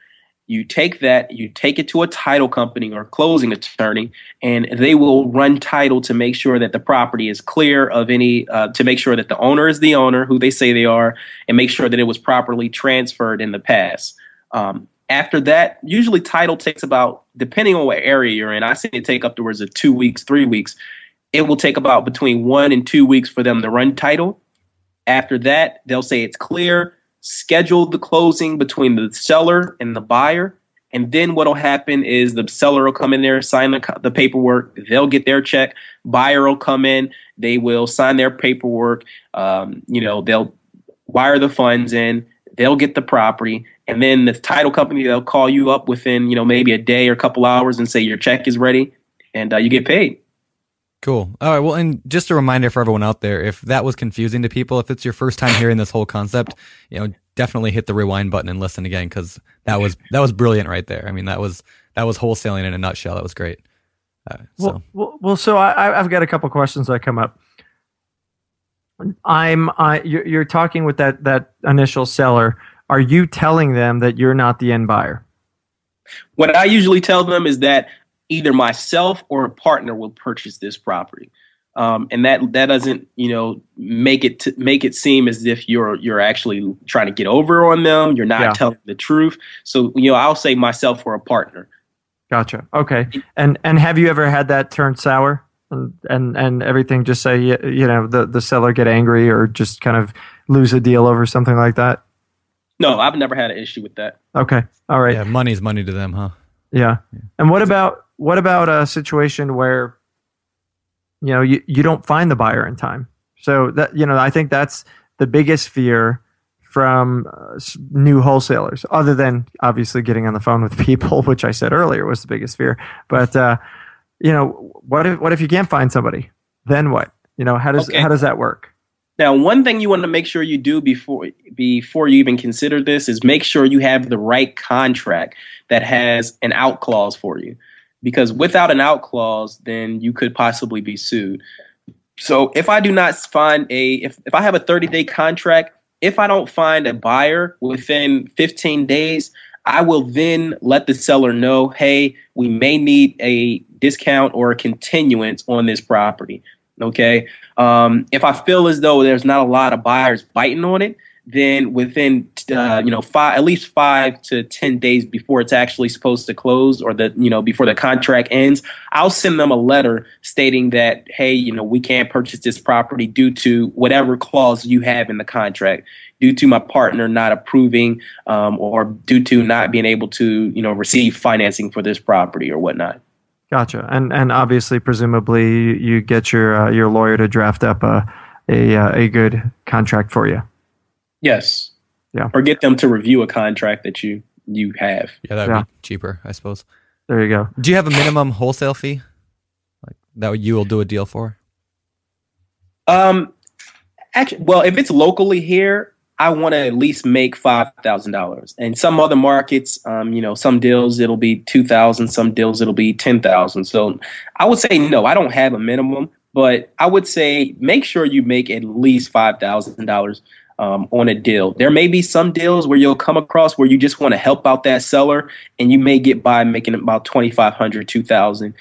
Speaker 5: you take that, you take it to a title company or closing attorney, and they will run title to make sure that the property is clear of any, uh, to make sure that the owner is the owner, who they say they are, and make sure that it was properly transferred in the past. Um, after that, usually title takes about, depending on what area you're in, I see it take upwards of two weeks, three weeks. It will take about between one and two weeks for them to run title. After that, they'll say it's clear schedule the closing between the seller and the buyer, And then what'll happen is the seller will come in there, sign the, the paperwork. They'll get their check. Buyer will come in. They will sign their paperwork. Um, you know, they'll wire the funds in. They'll get the property, and then the title company they'll call you up within you know maybe a day or a couple hours and say your check is ready, and uh, you get paid.
Speaker 2: Cool. All right. Well, and just a reminder for everyone out there, if that was confusing to people, if it's your first time hearing this whole concept, you know, definitely hit the rewind button and listen again because that was that was brilliant right there. I mean, that was that was wholesaling in a nutshell. That was great.
Speaker 1: Uh, so. Well, well, well, so I, I've got a couple questions that come up. I'm I you're, you're talking with that that initial seller. Are you telling them that you're not the end buyer?
Speaker 5: What I usually tell them is that either myself or a partner will purchase this property. Um, and that that doesn't you know make it t- make it seem as if you're you're actually trying to get over on them. You're not yeah. telling the truth. So you know I'll say myself or a partner.
Speaker 1: Gotcha. Okay. And and have you ever had that turn sour and and, and everything just say you know the the seller get angry or just kind of lose a deal over something like that?
Speaker 5: No, I've never had an issue with that.
Speaker 1: Okay. All right.
Speaker 2: Yeah, money's money to them, huh?
Speaker 1: Yeah. yeah. And what about what about a situation where you know you, you don't find the buyer in time so that you know i think that's the biggest fear from uh, new wholesalers other than obviously getting on the phone with *laughs* people which i said earlier was the biggest fear but uh, you know what if what if you can't find somebody then what you know how does okay. how does that work
Speaker 5: now one thing you want to make sure you do before before you even consider this is make sure you have the right contract that has an out clause for you because without an out clause, then you could possibly be sued. So if I do not find a if, if I have a 30 day contract, if I don't find a buyer within 15 days, I will then let the seller know, hey, we may need a discount or a continuance on this property. Okay. Um, if I feel as though there's not a lot of buyers biting on it, then within uh, you know five at least five to ten days before it's actually supposed to close or the you know before the contract ends i'll send them a letter stating that hey you know we can't purchase this property due to whatever clause you have in the contract due to my partner not approving um, or due to not being able to you know receive financing for this property or whatnot
Speaker 1: gotcha and and obviously presumably you get your uh, your lawyer to draft up a a, uh, a good contract for you
Speaker 5: Yes.
Speaker 1: Yeah.
Speaker 5: Or get them to review a contract that you you have.
Speaker 2: Yeah, that'd yeah. be cheaper, I suppose.
Speaker 1: There you go.
Speaker 2: Do you have a minimum wholesale fee? Like that you will do a deal for?
Speaker 5: Um actually well, if it's locally here, I want to at least make five thousand dollars. And some other markets, um, you know, some deals it'll be two thousand, some deals it'll be ten thousand. So I would say no, I don't have a minimum, but I would say make sure you make at least five thousand dollars um, on a deal. There may be some deals where you'll come across where you just want to help out that seller and you may get by making about 2500 2000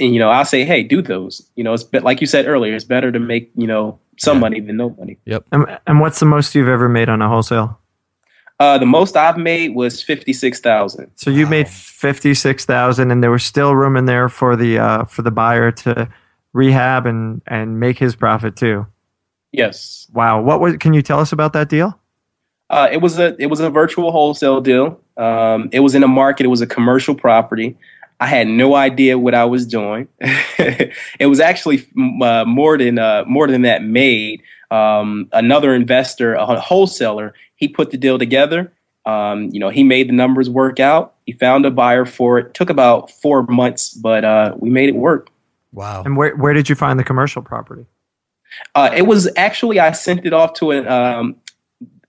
Speaker 5: and you know i'll say hey do those you know it's like you said earlier it's better to make you know some yeah. money than no money
Speaker 2: yep
Speaker 1: and, and what's the most you've ever made on a wholesale
Speaker 5: uh, the most I've made was fifty six thousand.
Speaker 1: So you wow. made fifty six thousand, and there was still room in there for the uh, for the buyer to rehab and and make his profit too.
Speaker 5: Yes.
Speaker 1: Wow. What was? Can you tell us about that deal?
Speaker 5: Uh, it was a it was a virtual wholesale deal. Um, it was in a market. It was a commercial property. I had no idea what I was doing. *laughs* it was actually uh, more than uh, more than that made. Um, another investor, a wholesaler, he put the deal together. Um, you know, he made the numbers work out. He found a buyer for it. Took about four months, but uh, we made it work.
Speaker 2: Wow!
Speaker 1: And where where did you find the commercial property?
Speaker 5: Uh, it was actually I sent it off to an um,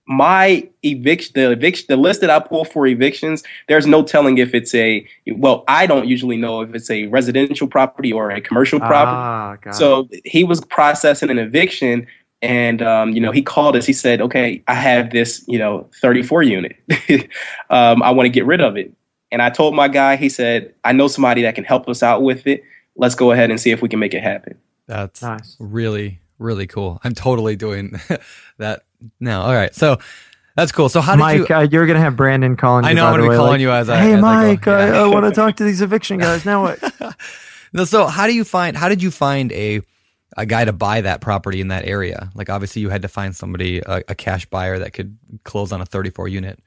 Speaker 5: my eviction the eviction the list that I pull for evictions. There's no telling if it's a well. I don't usually know if it's a residential property or a commercial property. Ah, so it. he was processing an eviction. And um, you know, he called us. He said, "Okay, I have this, you know, 34 unit. *laughs* um, I want to get rid of it." And I told my guy. He said, "I know somebody that can help us out with it. Let's go ahead and see if we can make it happen."
Speaker 2: That's nice. really really cool. I'm totally doing *laughs* that now. All right, so that's cool. So how did
Speaker 1: Mike,
Speaker 2: you?
Speaker 1: Uh, you're gonna have Brandon calling.
Speaker 2: I know I'm gonna be calling like, you as I.
Speaker 1: Hey,
Speaker 2: as
Speaker 1: Mike,
Speaker 2: I,
Speaker 1: I, I want to talk to these eviction guys. Now what?
Speaker 2: no, so how do you find? How did you find a a guy to buy that property in that area? Like obviously you had to find somebody a, a cash buyer that could close on a 34 unit.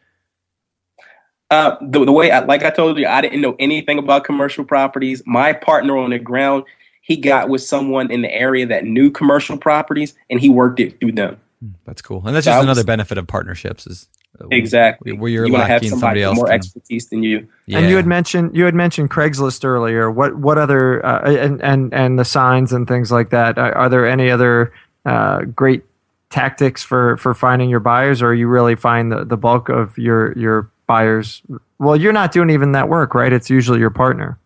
Speaker 5: Uh, the, the way, I, like I told you, I didn't know anything about commercial properties. My partner on the ground, he got with someone in the area that knew commercial properties, and he worked it through them.
Speaker 2: Hmm, that's cool, and that's
Speaker 5: So
Speaker 2: just
Speaker 5: was-
Speaker 2: another benefit of partnerships is uh,
Speaker 5: Exactly.
Speaker 2: where you're
Speaker 5: you want have
Speaker 2: lacking
Speaker 5: somebody
Speaker 2: somebody
Speaker 5: with
Speaker 2: else.
Speaker 5: more
Speaker 2: can-
Speaker 5: expertise than you.
Speaker 1: And you had mentioned you had mentioned Craigslist earlier. What what other uh, and and and the signs and things like that? Are, are there any other uh, great tactics for for finding your buyers, or you really find the, the bulk of your your buyers? Well, you're not doing even that work, right? It's usually your partner.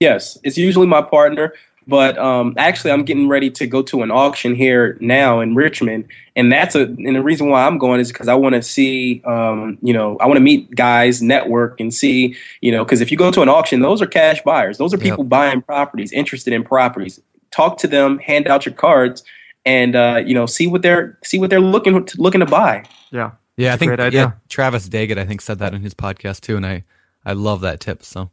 Speaker 5: Yes, it's usually my partner, but um, actually, I'm getting ready to go to an auction here now in Richmond, and that's a and the reason why I'm going is because I want to see, um, you know, I want to meet guys, network, and see, you know, because if you go to an auction, those are cash buyers, those are
Speaker 2: Yep.
Speaker 5: people buying properties, interested in properties. Talk to them, hand out your cards, and uh, you know, see what they're see what they're looking to, looking to buy.
Speaker 1: Yeah.
Speaker 2: Yeah, I
Speaker 1: It's a
Speaker 2: think
Speaker 1: great idea.
Speaker 2: yeah, Travis Daggett I think said that in his podcast too, and I I love that tip. So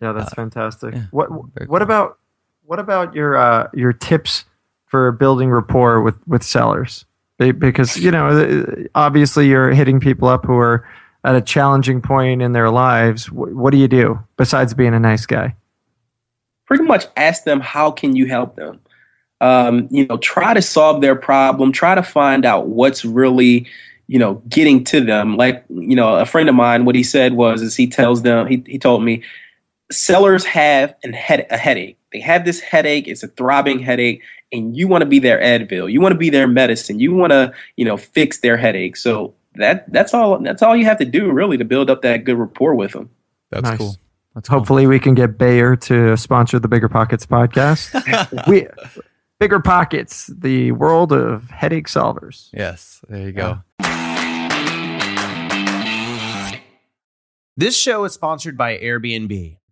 Speaker 1: Yeah, that's fantastic.
Speaker 2: yeah,
Speaker 1: what what
Speaker 2: cool.
Speaker 1: about what about your uh, your tips for building rapport with with sellers? Because you know, obviously, you're hitting people up who are at a challenging point in their lives. What do you do besides being a nice guy?
Speaker 5: pretty much ask them how can you help them um, you know try to solve their problem try to find out what's really you know getting to them like you know a friend of mine what he said was is he tells them he, he told me sellers have an head, a headache they have this headache it's a throbbing headache and you want to be their advil you want to be their medicine you want to you know fix their headache so that that's all that's all you have to do really to build up that good rapport with them
Speaker 2: that's
Speaker 1: Nice.
Speaker 2: cool. That's cool.
Speaker 1: Hopefully, we can get Bayer to sponsor the Bigger Pockets podcast. *laughs* we Bigger Pockets, the world of headache solvers.
Speaker 2: Yes, there you go.
Speaker 3: This show is sponsored by Airbnb.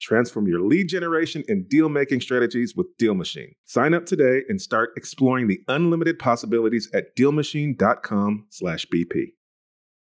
Speaker 6: Transform your lead generation and deal making strategies with Deal Machine. Sign up today and start exploring the unlimited possibilities at dealmachine.com/bp.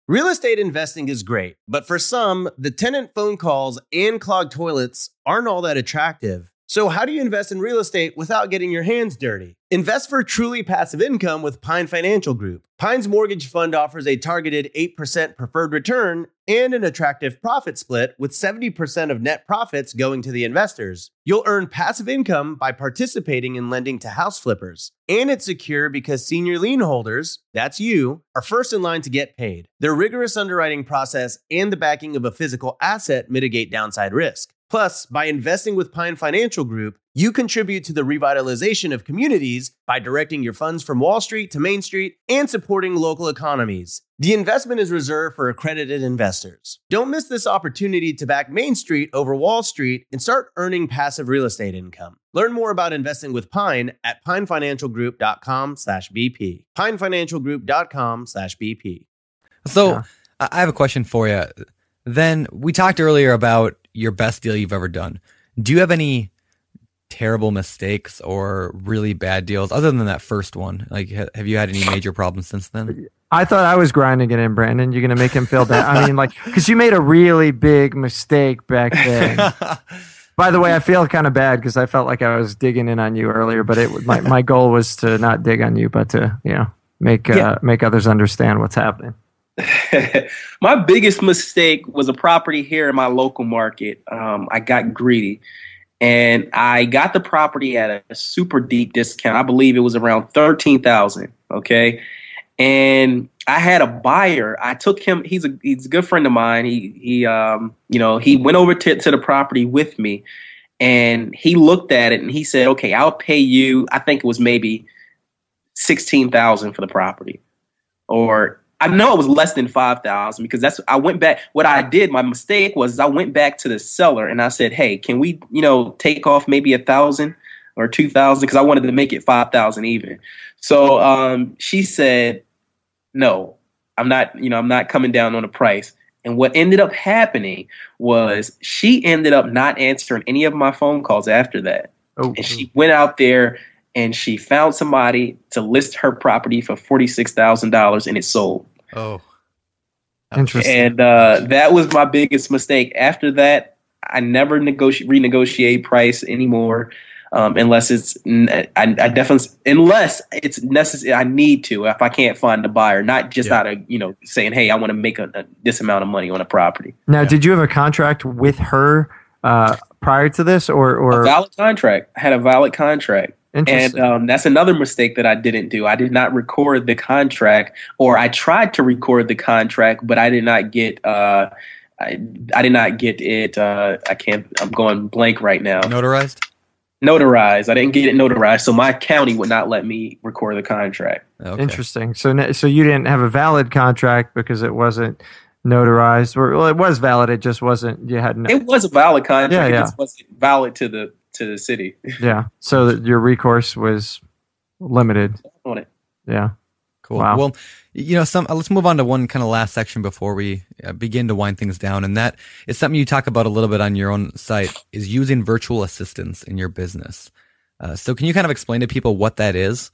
Speaker 3: Real estate investing is great, but for some, the tenant phone calls and clogged toilets aren't all that attractive. So, how do you invest in real estate without getting your hands dirty? Invest for truly passive income with Pine Financial Group. Pine's mortgage fund offers a targeted 8% preferred return and an attractive profit split with 70% of net profits going to the investors. You'll earn passive income by participating in lending to house flippers. And it's secure because senior lien holders, that's you, are first in line to get paid. Their rigorous underwriting process and the backing of a physical asset mitigate downside risk. Plus, by investing with Pine Financial Group, You contribute to the revitalization of communities by directing your funds from Wall Street to Main Street and supporting local economies. The investment is reserved for accredited investors. Don't miss this opportunity to back Main Street over Wall Street and start earning passive real estate income. Learn more about investing with Pine at pinefinancialgroup.com/bp. pinefinancialgroup.com/bp.
Speaker 2: So
Speaker 1: Yeah.
Speaker 2: I I have a question for you. Then we talked earlier about your best deal you've ever done. Do you have any terrible mistakes or really bad deals other than that first one? Like, ha- have you had any major problems since then?
Speaker 1: I thought I was grinding it in, Brandon. You're gonna make him feel bad. I mean, like, because you made a really big mistake back then. *laughs* By the way, I feel kind of bad because I felt like I was digging in on you earlier, but it my my goal was to not dig on you, but to you know make uh,
Speaker 5: Yeah.
Speaker 1: make others understand what's happening. *laughs*
Speaker 5: my biggest mistake was a property here in my local market. Um, I got greedy and I got the property at a super deep discount. I believe it was around 13,000. Okay. And I had a buyer. I took him. He's a he's a good friend of mine. He he um you know he went over to to the property with me, and he looked at it and he said, "Okay, I'll pay you. I think it was maybe sixteen thousand for the property, or I know it was less than five thousand because that's I went back. What I did, my mistake was I went back to the seller and I said, "Hey, can we, you know, take off maybe a thousand or two thousand because I wanted to make it five thousand even." So um, she said, "No, I'm not. You know, I'm not coming down on the price." And what ended up happening was she ended up not answering any of my phone calls after that
Speaker 1: Oh,
Speaker 5: and she went out there and she found somebody to list her property for forty six thousand dollars, and it sold.
Speaker 2: oh,
Speaker 1: interesting.
Speaker 5: And uh, that was my biggest mistake. After that, I never negotiate renegotiate price anymore. Um, unless it's, I, I definitely, unless it's necessary, I need to. If I can't find a buyer, not just
Speaker 2: Yeah.
Speaker 5: out of you know saying, "Hey, I want to make a, a, this amount of money on a property."
Speaker 1: now, did you have a contract with her uh, prior to this, or
Speaker 5: A
Speaker 1: or
Speaker 5: valid contract. I had a valid contract. And um, that's another mistake that I didn't do. I did not record the contract, or I tried to record the contract, but I did not get. Uh, I, I did not get it. Uh, I can't. I'm going blank right now.
Speaker 2: notarized.
Speaker 5: Notarized. I didn't get it notarized, so my county would not let me record the contract.
Speaker 2: Okay.
Speaker 1: Interesting. So, so you didn't have a valid contract because it wasn't notarized, well, it was valid. It just wasn't. You had no.
Speaker 5: It was a valid contract.
Speaker 1: Yeah,
Speaker 5: It just wasn't valid to the to the city
Speaker 1: yeah. So that your recourse was limited.
Speaker 5: on it.
Speaker 1: Yeah.
Speaker 2: Cool.
Speaker 1: Wow.
Speaker 2: Well, you know, some let's move on to one kind of last section before we uh, begin to wind things down, and that is something you talk about a little bit on your own site is using virtual assistants in your business. Uh, so, can you kind of explain to people what that is?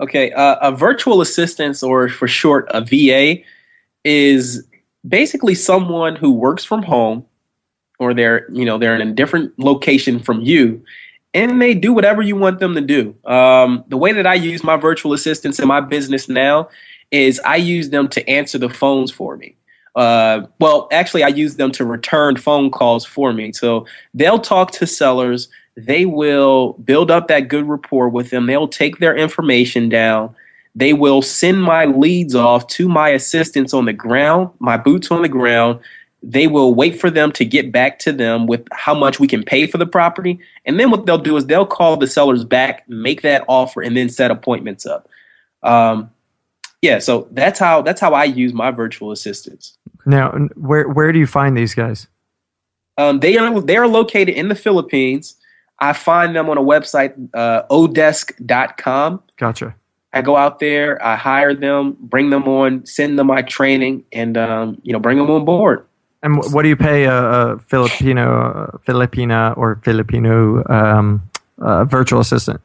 Speaker 5: Okay, uh, a virtual assistant, or for short, a VA, is basically someone who works from home, or they're you know they're in a different location from you, and they do whatever you want them to do. Um, the way that I use my virtual assistants in my business now is I use them to answer the phones for me. Uh, well, actually, I use them to return phone calls for me. So they'll talk to sellers. They will build up that good rapport with them. They'll take their information down. They will send my leads off to my assistants on the ground, my boots on the ground. They will wait for them to get back to them with how much we can pay for the property. And then what they'll do is they'll call the sellers back, make that offer, and then set appointments up. Um, yeah, so that's how that's how I use my virtual assistants.
Speaker 1: Now, where where do you find these guys?
Speaker 5: Um, they are they are located in the Philippines. I find them on a website, uh, odesk.com.
Speaker 1: Gotcha.
Speaker 5: I go out there, I hire them, bring them on, send them my training, and um, you know, bring them on board.
Speaker 1: And wh- what do you pay a, a Filipino, Filipina, or Filipino um, uh, virtual assistant?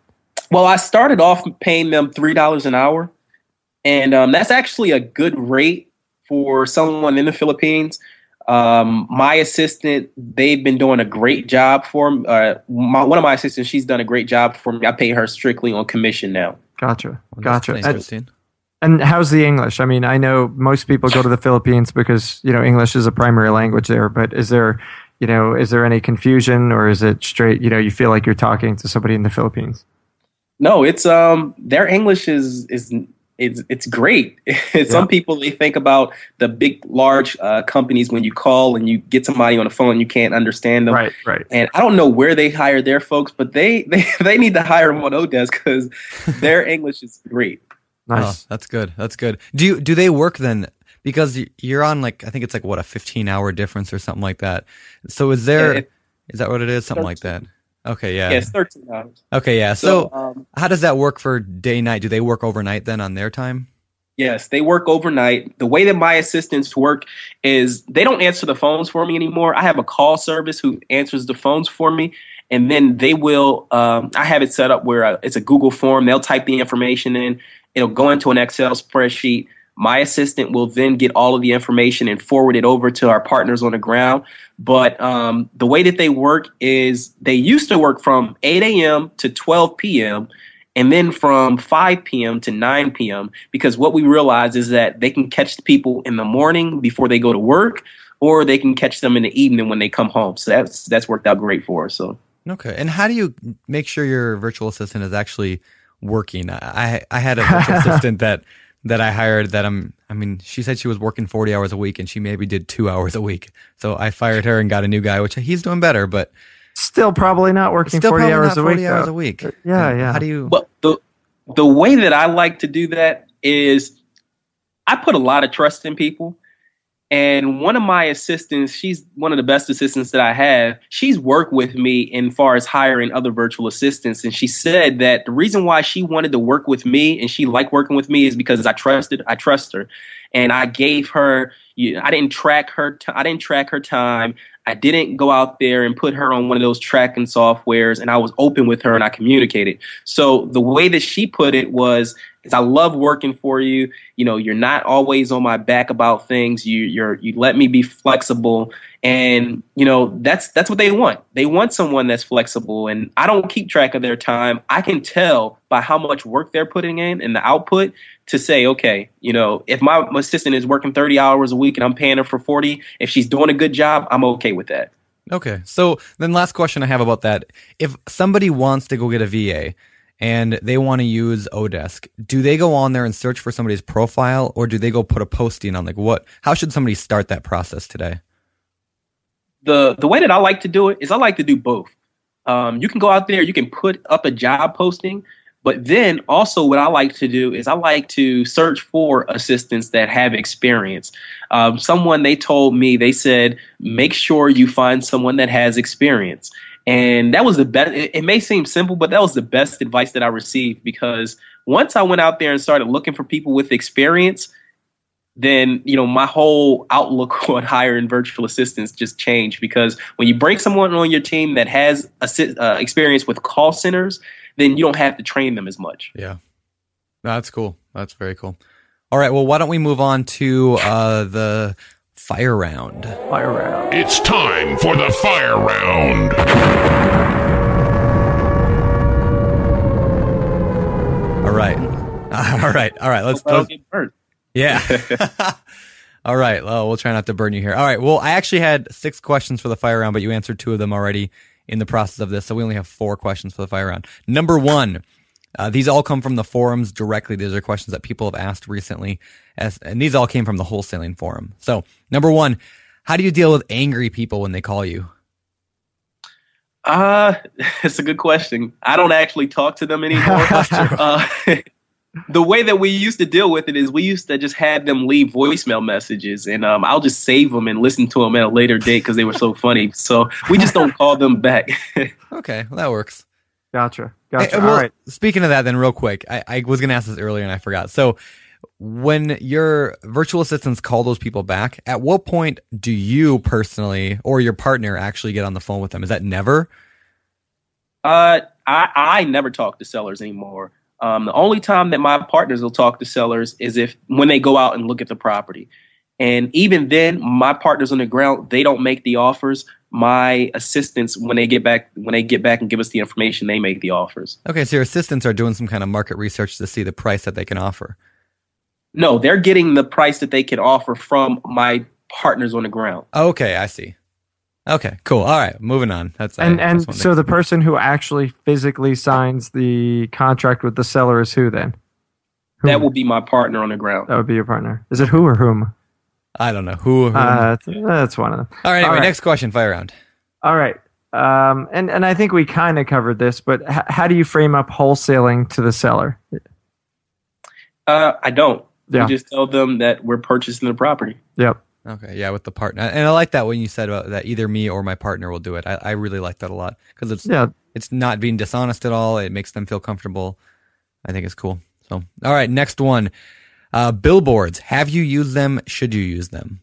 Speaker 5: Well, I started off paying them three dollars an hour, and um, that's actually a good rate for someone in the Philippines. Um, my assistant, they've been doing a great job for me. Uh, my, one of my assistants, she's done a great job for me. I pay her strictly on commission now.
Speaker 1: Gotcha.
Speaker 2: Well, that's
Speaker 1: Gotcha.
Speaker 2: pretty
Speaker 1: And, how's the English? I mean, I know most people go to the Philippines because you know English is a primary language there. But is there, you know, is there any confusion, or is it straight? You know, you feel like you're talking to somebody in the Philippines.
Speaker 5: No, it's um their English is is it's it's great. *laughs* Some people they think about the big, large uh, companies when you call and you get somebody on the phone, you can't understand them.
Speaker 1: Right, right.
Speaker 5: And I don't know where they hire their folks, but they *laughs* they, they need to hire them on Odesk because *laughs* their English is great.
Speaker 1: Nice.
Speaker 2: Oh, that's good. That's good. Do you do they work then? Because you're on like I think it's like what a 15 hour difference or something like that. So is there
Speaker 5: Yeah,
Speaker 2: is
Speaker 5: it-
Speaker 2: that what it is? Something like that. Okay, yeah.
Speaker 5: Yeah, thirteen hours.
Speaker 2: Okay, yeah. So,
Speaker 5: So, um,
Speaker 2: how does that work for day night? Do they work overnight then on their time?
Speaker 5: Yes, they work overnight. The way that my assistants work is they don't answer the phones for me anymore. I have a call service who answers the phones for me, and then they will. Um, I have it set up where uh, it's a Google form. They'll type the information in. It'll go into an Excel spreadsheet. My assistant will then get all of the information and forward it over to our partners on the ground. But um, the way that they work is they used to work from 8 a.m. to 12 p.m and then from 5 p.m. to 9 p.m. because what we realize is that they can catch the people in the morning before they go to work, or they can catch them in the evening when they come home. So that's that's worked out great for us. So
Speaker 2: Okay. And how do you make sure your virtual assistant is actually working? I I had a virtual assistant *laughs* that that I hired that I'm I mean, she said she was working 40 hours a week and she maybe did 2 hours a week. So I fired her and got a new guy, which he's doing better, but
Speaker 1: Still probably not working
Speaker 2: still
Speaker 1: 40 hours
Speaker 2: not
Speaker 1: a
Speaker 2: 40
Speaker 1: week.
Speaker 2: hours
Speaker 1: though.
Speaker 2: a week.
Speaker 1: Uh, yeah,
Speaker 2: And
Speaker 1: yeah.
Speaker 2: How do you
Speaker 5: Well, the the way that I like to do that is I put a lot of trust in people. And one of my assistants, she's one of the best assistants that I have. She's worked with me in far as hiring other virtual assistants. And she said that the reason why she wanted to work with me and she liked working with me is because I trusted, I trust her. And I gave her, you- I didn't track her, I didn't track her time. I didn't go out there and put her on one of those tracking softwares and I was open with her and I communicated. So the way that she put it was is I love working for you. You know, you're not always on my back about things. You you're you let me be flexible and you know that's that's what they want. They want someone that's flexible and I don't keep track of their time. I can tell by how much work they're putting in and the output to say, okay, you know, if my assistant is working 30 hours a week and I'm paying her for 40, if she's doing a good job, I'm okay with that.
Speaker 2: Okay. So then last question I have about that. If somebody wants to go get a VA and they want to use Odesk, do they go on there and search for somebody's profile or do they go put a posting on like what how should somebody start that process today?
Speaker 5: the the way that I like to do it is I like to do both. Um, you can go out there, you can put up a job posting, but then also what I like to do is I like to search for assistants that have experience. Um, someone they told me they said make sure you find someone that has experience, and that was the best. It, it may seem simple, but that was the best advice that I received because once I went out there and started looking for people with experience then you know my whole outlook *laughs* on hiring virtual assistants just changed because when you bring someone on your team that has assi- uh, experience with call centers, then you don't have to train them as much.
Speaker 2: Yeah. That's cool. That's very cool. All right, well why don't we move on to uh the fire round.
Speaker 1: Fire round.
Speaker 7: It's time for the fire round.
Speaker 2: All right. *laughs* All right. All right. Let's,
Speaker 5: Well,
Speaker 2: let's. Yeah. *laughs* *laughs* All right. Well, we'll try not to burn you here. All right. Well, I actually had six questions for the fire round, but you answered two of them already in the process of this. So we only have four questions for the fire round. Number one, uh, these all come from the forums directly. These are questions that people have asked recently, as, and these all came from the wholesaling forum. So, number one, how do you deal with angry people when they call you?
Speaker 5: Uh, *laughs* it's a good question. I don't actually talk to them *laughs* anymore. uh, *laughs* the way that we used to deal with it is we used to just have them leave voicemail messages, and um, I'll just save them and listen to them at a later date because they were so funny. So we just don't call them back. *laughs*
Speaker 2: Okay, well, that works.
Speaker 1: Gotcha.
Speaker 2: Hey,
Speaker 1: Gotcha.
Speaker 2: well,
Speaker 1: All right.
Speaker 2: Speaking of that, then real quick, I, I was going to ask this earlier and I forgot. So, when your virtual assistants call those people back, at what point do you personally or your partner actually get on the phone with them? Is that never?
Speaker 5: Uh, I I never talk to sellers anymore. Um, the only time that my partners will talk to sellers is if when they go out and look at the property, and even then, my partners on the ground they don't make the offers. My assistants, when they get back, when they get back and give us the information, they make the offers.
Speaker 2: Okay, so your assistants are doing some kind of market research to see the price that they can offer.
Speaker 5: No, they're getting the price that they can offer from my partners on the ground.
Speaker 2: Okay, I see. Okay, cool. All right, moving on. That's
Speaker 1: And
Speaker 2: I
Speaker 1: and
Speaker 2: just wanted to-
Speaker 1: so the person who actually physically signs the contract with the seller is who then?
Speaker 5: That will be my partner on the ground.
Speaker 1: That would be your partner. Is it who or whom?
Speaker 2: I don't know who. who
Speaker 1: Uh, that's one of them.
Speaker 2: all right. Anyway,
Speaker 1: all right.
Speaker 2: next question. Fire round.
Speaker 1: All right. Um, and, and I think we kind of covered this, but h- how do you frame up wholesaling to the seller?
Speaker 5: Uh, I don't.
Speaker 1: Yeah.
Speaker 5: We just tell them that we're purchasing the property.
Speaker 1: Yep.
Speaker 2: Okay, yeah, with the partner, and I like that when you said about that either me or my partner will do it. I, I really like that a lot because it's
Speaker 1: Yeah.
Speaker 2: it's not being dishonest at all. It makes them feel comfortable. I think it's cool. So, all right, next one, uh, billboards. Have you used them? Should you use them?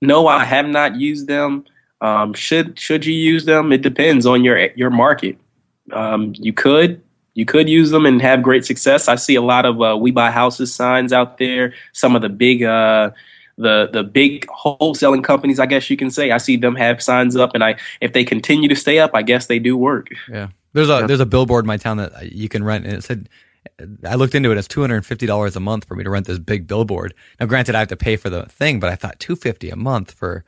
Speaker 5: No, I have not used them. Um, should should you use them? It depends on your your market. Um, you could you could use them and have great success. I see a lot of uh, "We Buy Houses" signs out there. Some of the big uh, the the big wholesaling companies, I guess you can say. I see them have signs up, and I if they continue to stay up, I guess they do work.
Speaker 2: Yeah, there's a there's a billboard in my town that uh, you can rent, and it said. I looked into it. It's two hundred and fifty dollars a month for me to rent this big billboard. Now, granted, I have to pay for the thing, but I thought two fifty a month for,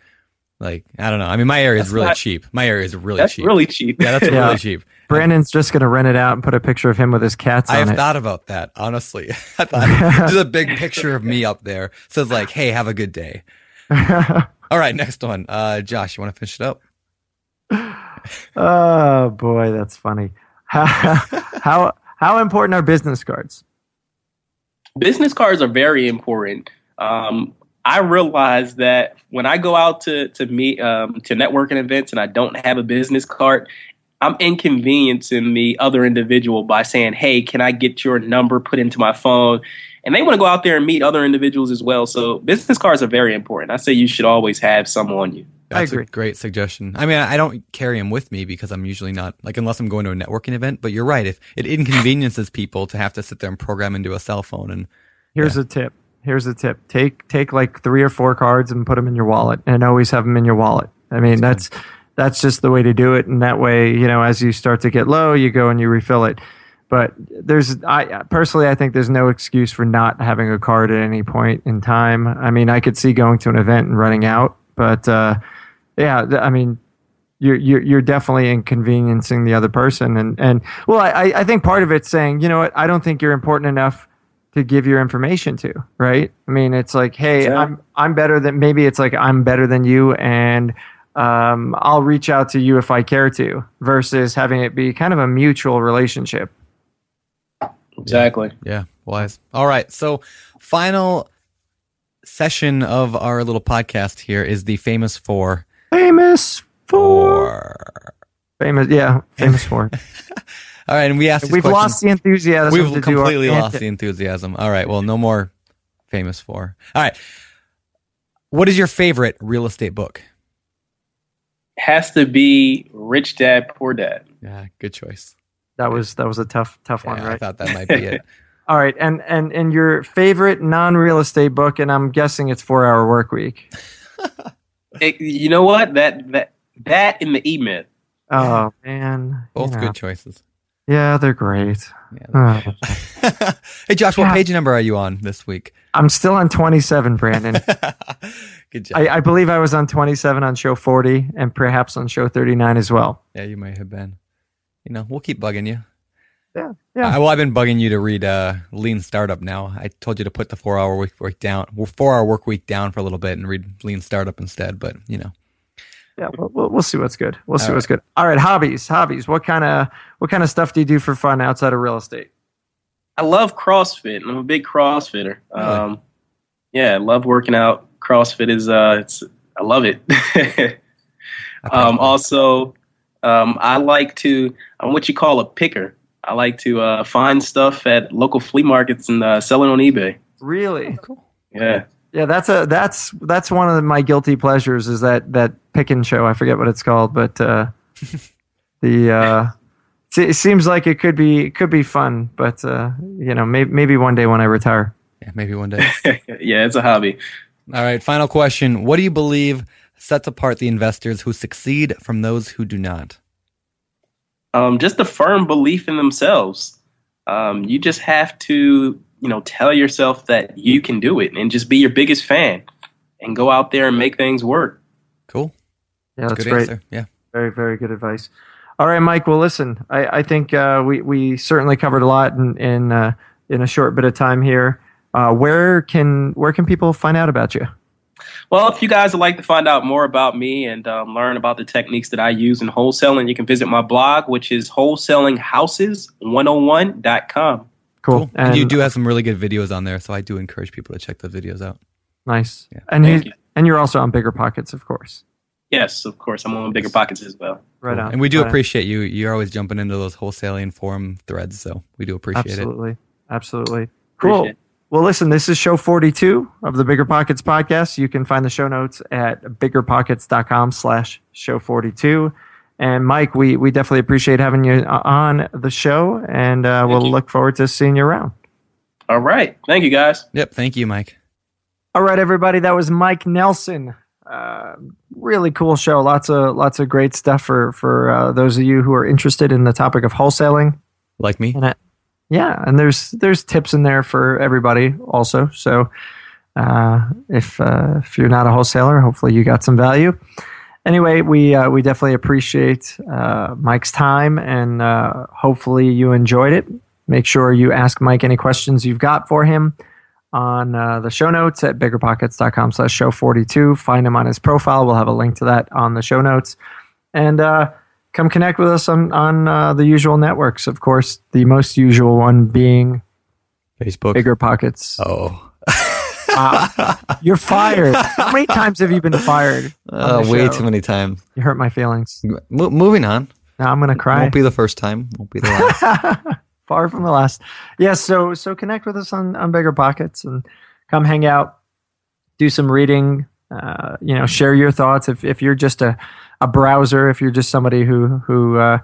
Speaker 2: like, I don't know. I mean, my area is really
Speaker 5: not-
Speaker 2: cheap. My area is really
Speaker 5: That's
Speaker 2: cheap.
Speaker 5: really cheap.
Speaker 2: yeah, that's
Speaker 1: Yeah.
Speaker 2: really cheap.
Speaker 1: Brandon's just going to rent it out and put a picture of him with his cats
Speaker 2: I
Speaker 1: on
Speaker 2: have
Speaker 1: it.
Speaker 2: thought about that, honestly. *laughs* I thought there's a big picture of me up there. Says like, "Hey, have a good day." *laughs* All right, next one. Uh, Josh, you want to finish it up? *laughs*
Speaker 1: oh boy, that's funny. How, how how important are business cards?
Speaker 5: business cards are very important. Um, I realize that when I go out to to meet um, to networking events and I don't have a business card, I'm inconveniencing the other individual by saying, "Hey, can I get your number put into my phone?" And they want to go out there and meet other individuals as well. So business cards are very important. I say you should always have some on you.
Speaker 1: I
Speaker 2: That's
Speaker 1: agree.
Speaker 2: a great suggestion. I mean, I don't carry them with me because I'm usually not like unless I'm going to a networking event. But you're right. If it inconveniences people to have to sit there and program into a cell phone, and
Speaker 1: Here's a tip. Here's a tip. Take take like three or four cards and put them in your wallet, and always have them in your wallet. I mean, that's that's just the way to do it. And that way, you know, as you start to get low, you go and you refill it. But there's, I personally, I think there's no excuse for not having a card at any point in time. I mean, I could see going to an event and running out, but uh, yeah, I mean, you're, you're you're definitely inconveniencing the other person, and and well, I I think part of it's saying, you know what, I don't think you're important enough to give your information to, right? I mean, it's like, hey,
Speaker 5: Yeah.
Speaker 1: I'm I'm better than maybe it's like I'm better than you, and um, I'll reach out to you if I care to, versus having it be kind of a mutual relationship.
Speaker 5: Exactly.
Speaker 2: yeah, wise. All right. So, final session of our little podcast here is the famous four.
Speaker 1: Famous for
Speaker 2: Four.
Speaker 1: famous, yeah, famous for. *laughs*
Speaker 2: All right, and we asked.
Speaker 1: We've
Speaker 2: questions-
Speaker 1: lost the enthusiasm.
Speaker 2: We've
Speaker 1: to do our
Speaker 2: completely lost the enthusiasm. All right. Well, no more famous four. All right. What is your favorite real estate book?
Speaker 5: Has to be Rich Dad Poor Dad.
Speaker 2: Yeah, good choice.
Speaker 1: That was that was a tough tough
Speaker 2: Yeah,
Speaker 1: one,
Speaker 2: I thought that might be it. *laughs*
Speaker 1: All right, and and and your favorite non-real estate book, and I'm guessing it's Four Hour Work Week. *laughs*
Speaker 5: It- you know what? That that that in the E Myth.
Speaker 1: Oh man,
Speaker 2: Both
Speaker 1: yeah.
Speaker 2: good choices.
Speaker 1: Yeah, they're great.
Speaker 2: Yeah.
Speaker 1: Oh. *laughs*
Speaker 2: hey, Josh, what
Speaker 1: Yeah.
Speaker 2: page number are you on this week?
Speaker 1: I'm still on 27, Brandon. *laughs*
Speaker 2: good job.
Speaker 1: I, I believe I was on 27 on show 40, and perhaps on show 39 as well.
Speaker 2: yeah, you may have been. You know, we'll keep bugging you.
Speaker 1: Yeah, yeah.
Speaker 2: I, well, I've been bugging you to read uh, Lean Startup now. I told you to put the four hour work week down, four hour work week down for a little bit and read Lean Startup instead. But you know,
Speaker 1: Yeah, we'll, we'll, we'll see what's good. We'll see
Speaker 2: All
Speaker 1: what's good. All right, hobbies, hobbies. What kind of what kind of stuff do you do for fun outside of real estate?
Speaker 5: I love CrossFit. I'm a big CrossFitter.
Speaker 2: Really?
Speaker 5: Um, yeah, I love working out. CrossFit is uh, it's I love it. *laughs*
Speaker 2: I
Speaker 5: um, also, um, I like to I'm what you call a picker. I like to uh, find stuff at local flea markets and uh, sell it on eBay.
Speaker 1: Really?
Speaker 2: cool.
Speaker 5: Yeah,
Speaker 1: Yeah, that's a that's that's one of my guilty pleasures is that that pick and show. I forget what it's called, but uh, *laughs* the uh, it it seems like it could be it could be fun. But uh, you know, maybe maybe one day when I retire.
Speaker 2: Yeah, maybe one day. *laughs*
Speaker 5: yeah, it's a hobby.
Speaker 2: All right, final question. What do you believe sets apart the investors who succeed from those who do not?
Speaker 5: um, just a firm belief in themselves. Um, you just have to, you know, tell yourself that you can do it, and just be your biggest fan, and go out there and make things work.
Speaker 2: Cool.
Speaker 1: Yeah, that's
Speaker 2: Good
Speaker 1: great.
Speaker 2: answer. Yeah.
Speaker 1: Very very good advice. All right, Mike. Well, listen, I, I think uh, we we certainly covered a lot in in uh, in a short bit of time here. Uh, where can where can people find out about you?
Speaker 5: Well, if you guys would like to find out more about me and um, learn about the techniques that I use in wholesaling, you can visit my blog, which is wholesalinghouses101.com.
Speaker 1: Cool.
Speaker 2: And, you do have some really good videos on there, so I do encourage people to check those videos out.
Speaker 1: nice.
Speaker 2: Yeah.
Speaker 1: And
Speaker 5: Thank
Speaker 1: you,
Speaker 5: you.
Speaker 1: and you're also on Bigger Pockets, of course.
Speaker 5: Yes, of course. I'm on Bigger Pockets as well.
Speaker 1: Right on.
Speaker 2: And we do
Speaker 1: Right on.
Speaker 2: appreciate you. You're always jumping into those wholesaling forum threads, so we do appreciate it.
Speaker 1: Absolutely. Absolutely. Cool.
Speaker 5: Appreciate it.
Speaker 1: Well, listen, this is show 42 of the Bigger Pockets podcast. You can find the show notes at biggerpockets.com slash show 42. And Mike, we, we definitely appreciate having you on the show, and uh, we'll
Speaker 5: you.
Speaker 1: look forward to seeing you around.
Speaker 5: All right. Thank you, guys.
Speaker 2: Yep. Thank you, Mike.
Speaker 1: All right, everybody, that was Mike Nelson. Uh, really cool show. Lots of lots of great stuff for for uh, those of you who are interested in the topic of wholesaling.
Speaker 2: Like me.
Speaker 1: And I, yeah, and there's there's tips in there for everybody also. So uh, if uh, if you're not a wholesaler, hopefully you got some value. Anyway, we uh, we definitely appreciate uh, Mike's time, and uh, hopefully you enjoyed it. Make sure you ask Mike any questions you've got for him on uh, the show notes at biggerpockets.com slash show 42 find him on his profile we'll have a link to that on the show notes and uh, come connect with us on, on uh, the usual networks of course the most usual one being
Speaker 2: Facebook.
Speaker 1: bigger pockets
Speaker 2: Oh. *laughs*
Speaker 1: you're fired how many times have you been fired
Speaker 2: Uh, way
Speaker 1: show?
Speaker 2: too many times.
Speaker 1: you hurt my feelings
Speaker 2: Mo- moving on.
Speaker 1: now i'm gonna cry
Speaker 2: Won't be the first time. Won't be the last. *laughs*
Speaker 1: far from the last. Yes, so so connect with us on on Bigger Pockets and come hang out, do some reading. Uh, you know, share your thoughts. If if you're just a a browser, if you're just somebody who who uh,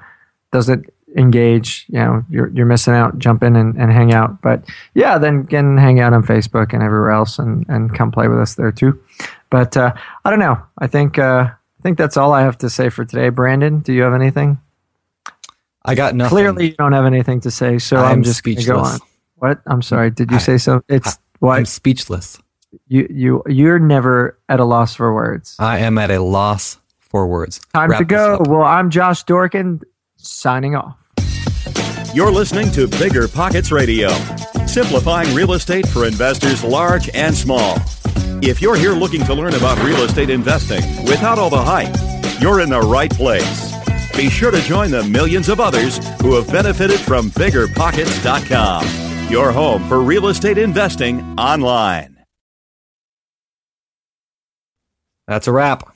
Speaker 1: doesn't engage, you know, you're you're missing out. Jump in and, and hang out. But yeah, then can hang out on Facebook and everywhere else, and and come play with us there too. But uh, I don't know. I think uh, I think that's all I have to say for today. Brandon, do you have anything?
Speaker 2: I got nothing.
Speaker 1: Clearly, you don't have anything to say, so I'm,
Speaker 2: I'm
Speaker 1: just going to
Speaker 2: speechless.
Speaker 1: go on. What? I'm sorry. Did you
Speaker 2: I-
Speaker 1: say so? It's
Speaker 2: I'm speechless.
Speaker 1: you you you're never at a loss for words.
Speaker 2: I am at a loss for words.
Speaker 1: Time
Speaker 2: Wrap
Speaker 1: to go. Well, I'm Josh Dorkin, signing off.
Speaker 8: You're listening to Bigger Pockets Radio, simplifying real estate for investors large and small. If you're here looking to learn about real estate investing without all the hype, you're in the right place. Be sure to join the millions of others who have benefited from biggerpockets.com, your home for real estate investing online.
Speaker 2: That's a wrap.